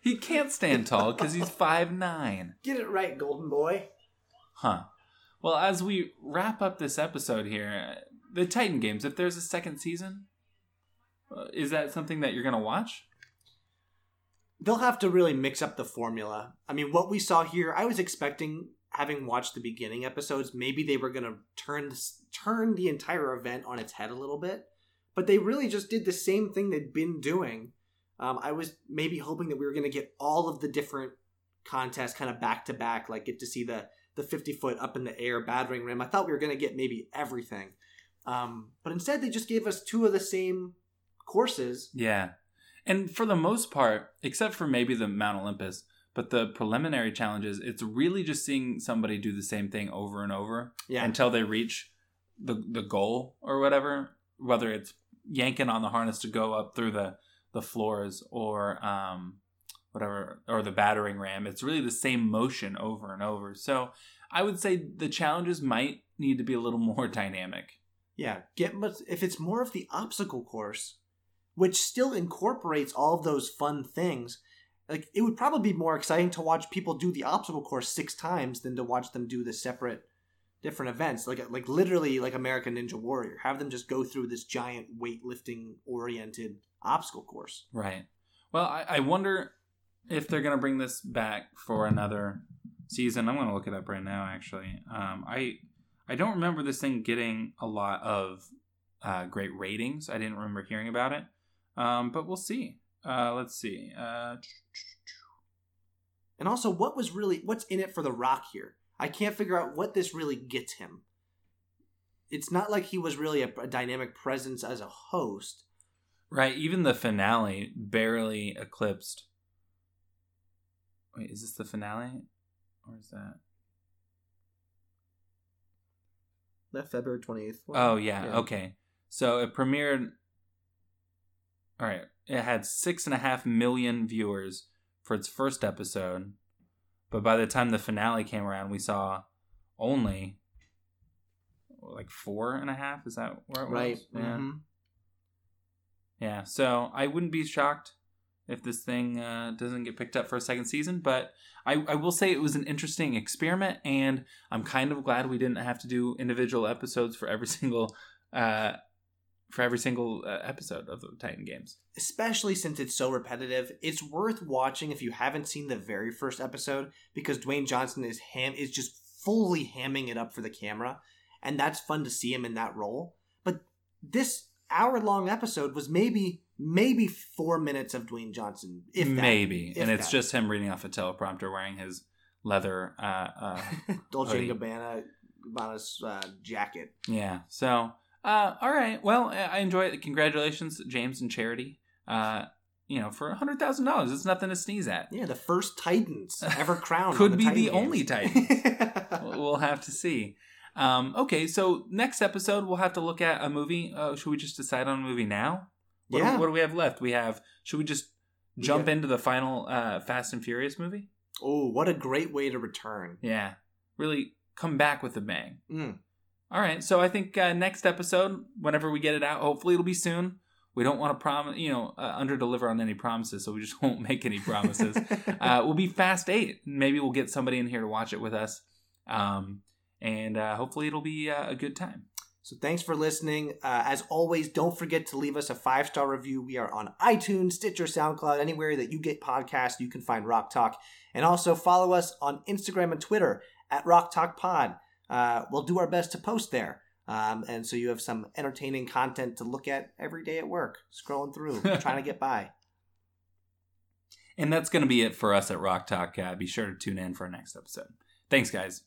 he can't stand tall because he's five nine. Get it right, Golden Boy. Huh. Well, as we wrap up this episode here, the Titan games, if there's a second season, uh, is that something that you're going to watch? They'll have to really mix up the formula. I mean, what we saw here, I was expecting, having watched the beginning episodes, maybe they were going to turn turn the entire event on its head a little bit, but they really just did the same thing they'd been doing. Um, I was maybe hoping that we were going to get all of the different contests kind of back to back, like get to see the the 50 foot up in the air battering rim. I thought we were going to get maybe everything. Um, but instead, they just gave us two of the same courses. Yeah. And for the most part, except for maybe the Mount Olympus, but the preliminary challenges, it's really just seeing somebody do the same thing over and over Yeah. until they reach the the goal or whatever, whether it's yanking on the harness to go up through the the floors or um whatever or the battering ram. It's really the same motion over and over. So I would say the challenges might need to be a little [LAUGHS] more dynamic. Yeah, get much if it's more of the obstacle course, which still incorporates all of those fun things. Like it would probably be more exciting to watch people do the obstacle course six times than to watch them do the separate different events. Like like literally like American Ninja Warrior. Have them just go through this giant weightlifting oriented obstacle course. Right. Well, I, I wonder if they're to bring this back for another season. I'm to look it up right now. Actually, um, I I don't remember this thing getting a lot of uh, great ratings. I didn't remember hearing about it, um, but we'll see. Uh, let's see. Uh, And also, what was really what's in it for The Rock here? I can't figure out what this really gets him. It's not like he was really a, a dynamic presence as a host. right. Even the finale barely eclipsed. Wait, is this the finale, or is that? That February twenty eighth. Oh yeah, okay. So it premiered. All right, it had six and a half million viewers for its first episode, but by the time the finale came around, we saw only like four and a half. Is that where it Right. was? Yeah. mhm. Yeah. So I wouldn't be shocked if this thing uh, doesn't get picked up for a second season, but I, I will say it was an interesting experiment, and I'm kind of glad we didn't have to do individual episodes for every [LAUGHS] single uh, for every single uh, episode of the Titan games. Especially since it's so repetitive, it's worth watching if you haven't seen the very first episode because Dwayne Johnson is ham is just fully hamming it up for the camera, and that's fun to see him in that role. But this hour long episode was maybe maybe four minutes of Dwayne Johnson, if that. Maybe, if and it's just him reading off a teleprompter, wearing his leather. Uh, uh, [LAUGHS] Dolce and Gabbana Gabbana's uh, jacket. yeah. So, uh, all right. Well, I enjoy it. Congratulations, James and Charity. Uh, you know, for a hundred thousand dollars, it's nothing to sneeze at. Yeah, the first Titans [LAUGHS] ever crowned. Could on be Titan the only Games. [LAUGHS] We'll we'll have to see. Um, okay, so next episode we'll have to look at a movie. Uh, should we just decide on a movie now? What, Yeah. do, what do we have left? We have. Should we just jump got- into the final uh, Fast and Furious movie? oh, what a great way to return. Yeah, really come back with a bang. Mm. All right, so I think uh, next episode, whenever we get it out, hopefully it'll be soon. We don't want to promise, you know, uh, under deliver on any promises, so we just [LAUGHS] won't make any promises. [LAUGHS] uh, we'll be Fast Eight. Maybe we'll get somebody in here to watch it with us, um, and uh, hopefully it'll be uh, a good time. So thanks for listening. Uh, as always, don't forget to leave us a five star review. We are on iTunes, Stitcher, SoundCloud, anywhere that you get podcasts. You can find Rock Talk, and also follow us on Instagram and Twitter at Rock Talk Pod. Uh, we'll do our best to post there, um, and so you have some entertaining content to look at every day at work, scrolling through, [LAUGHS] trying to get by. And that's going to be it for us at Rock Talk. Uh, be sure to tune in for our next episode. Thanks, guys.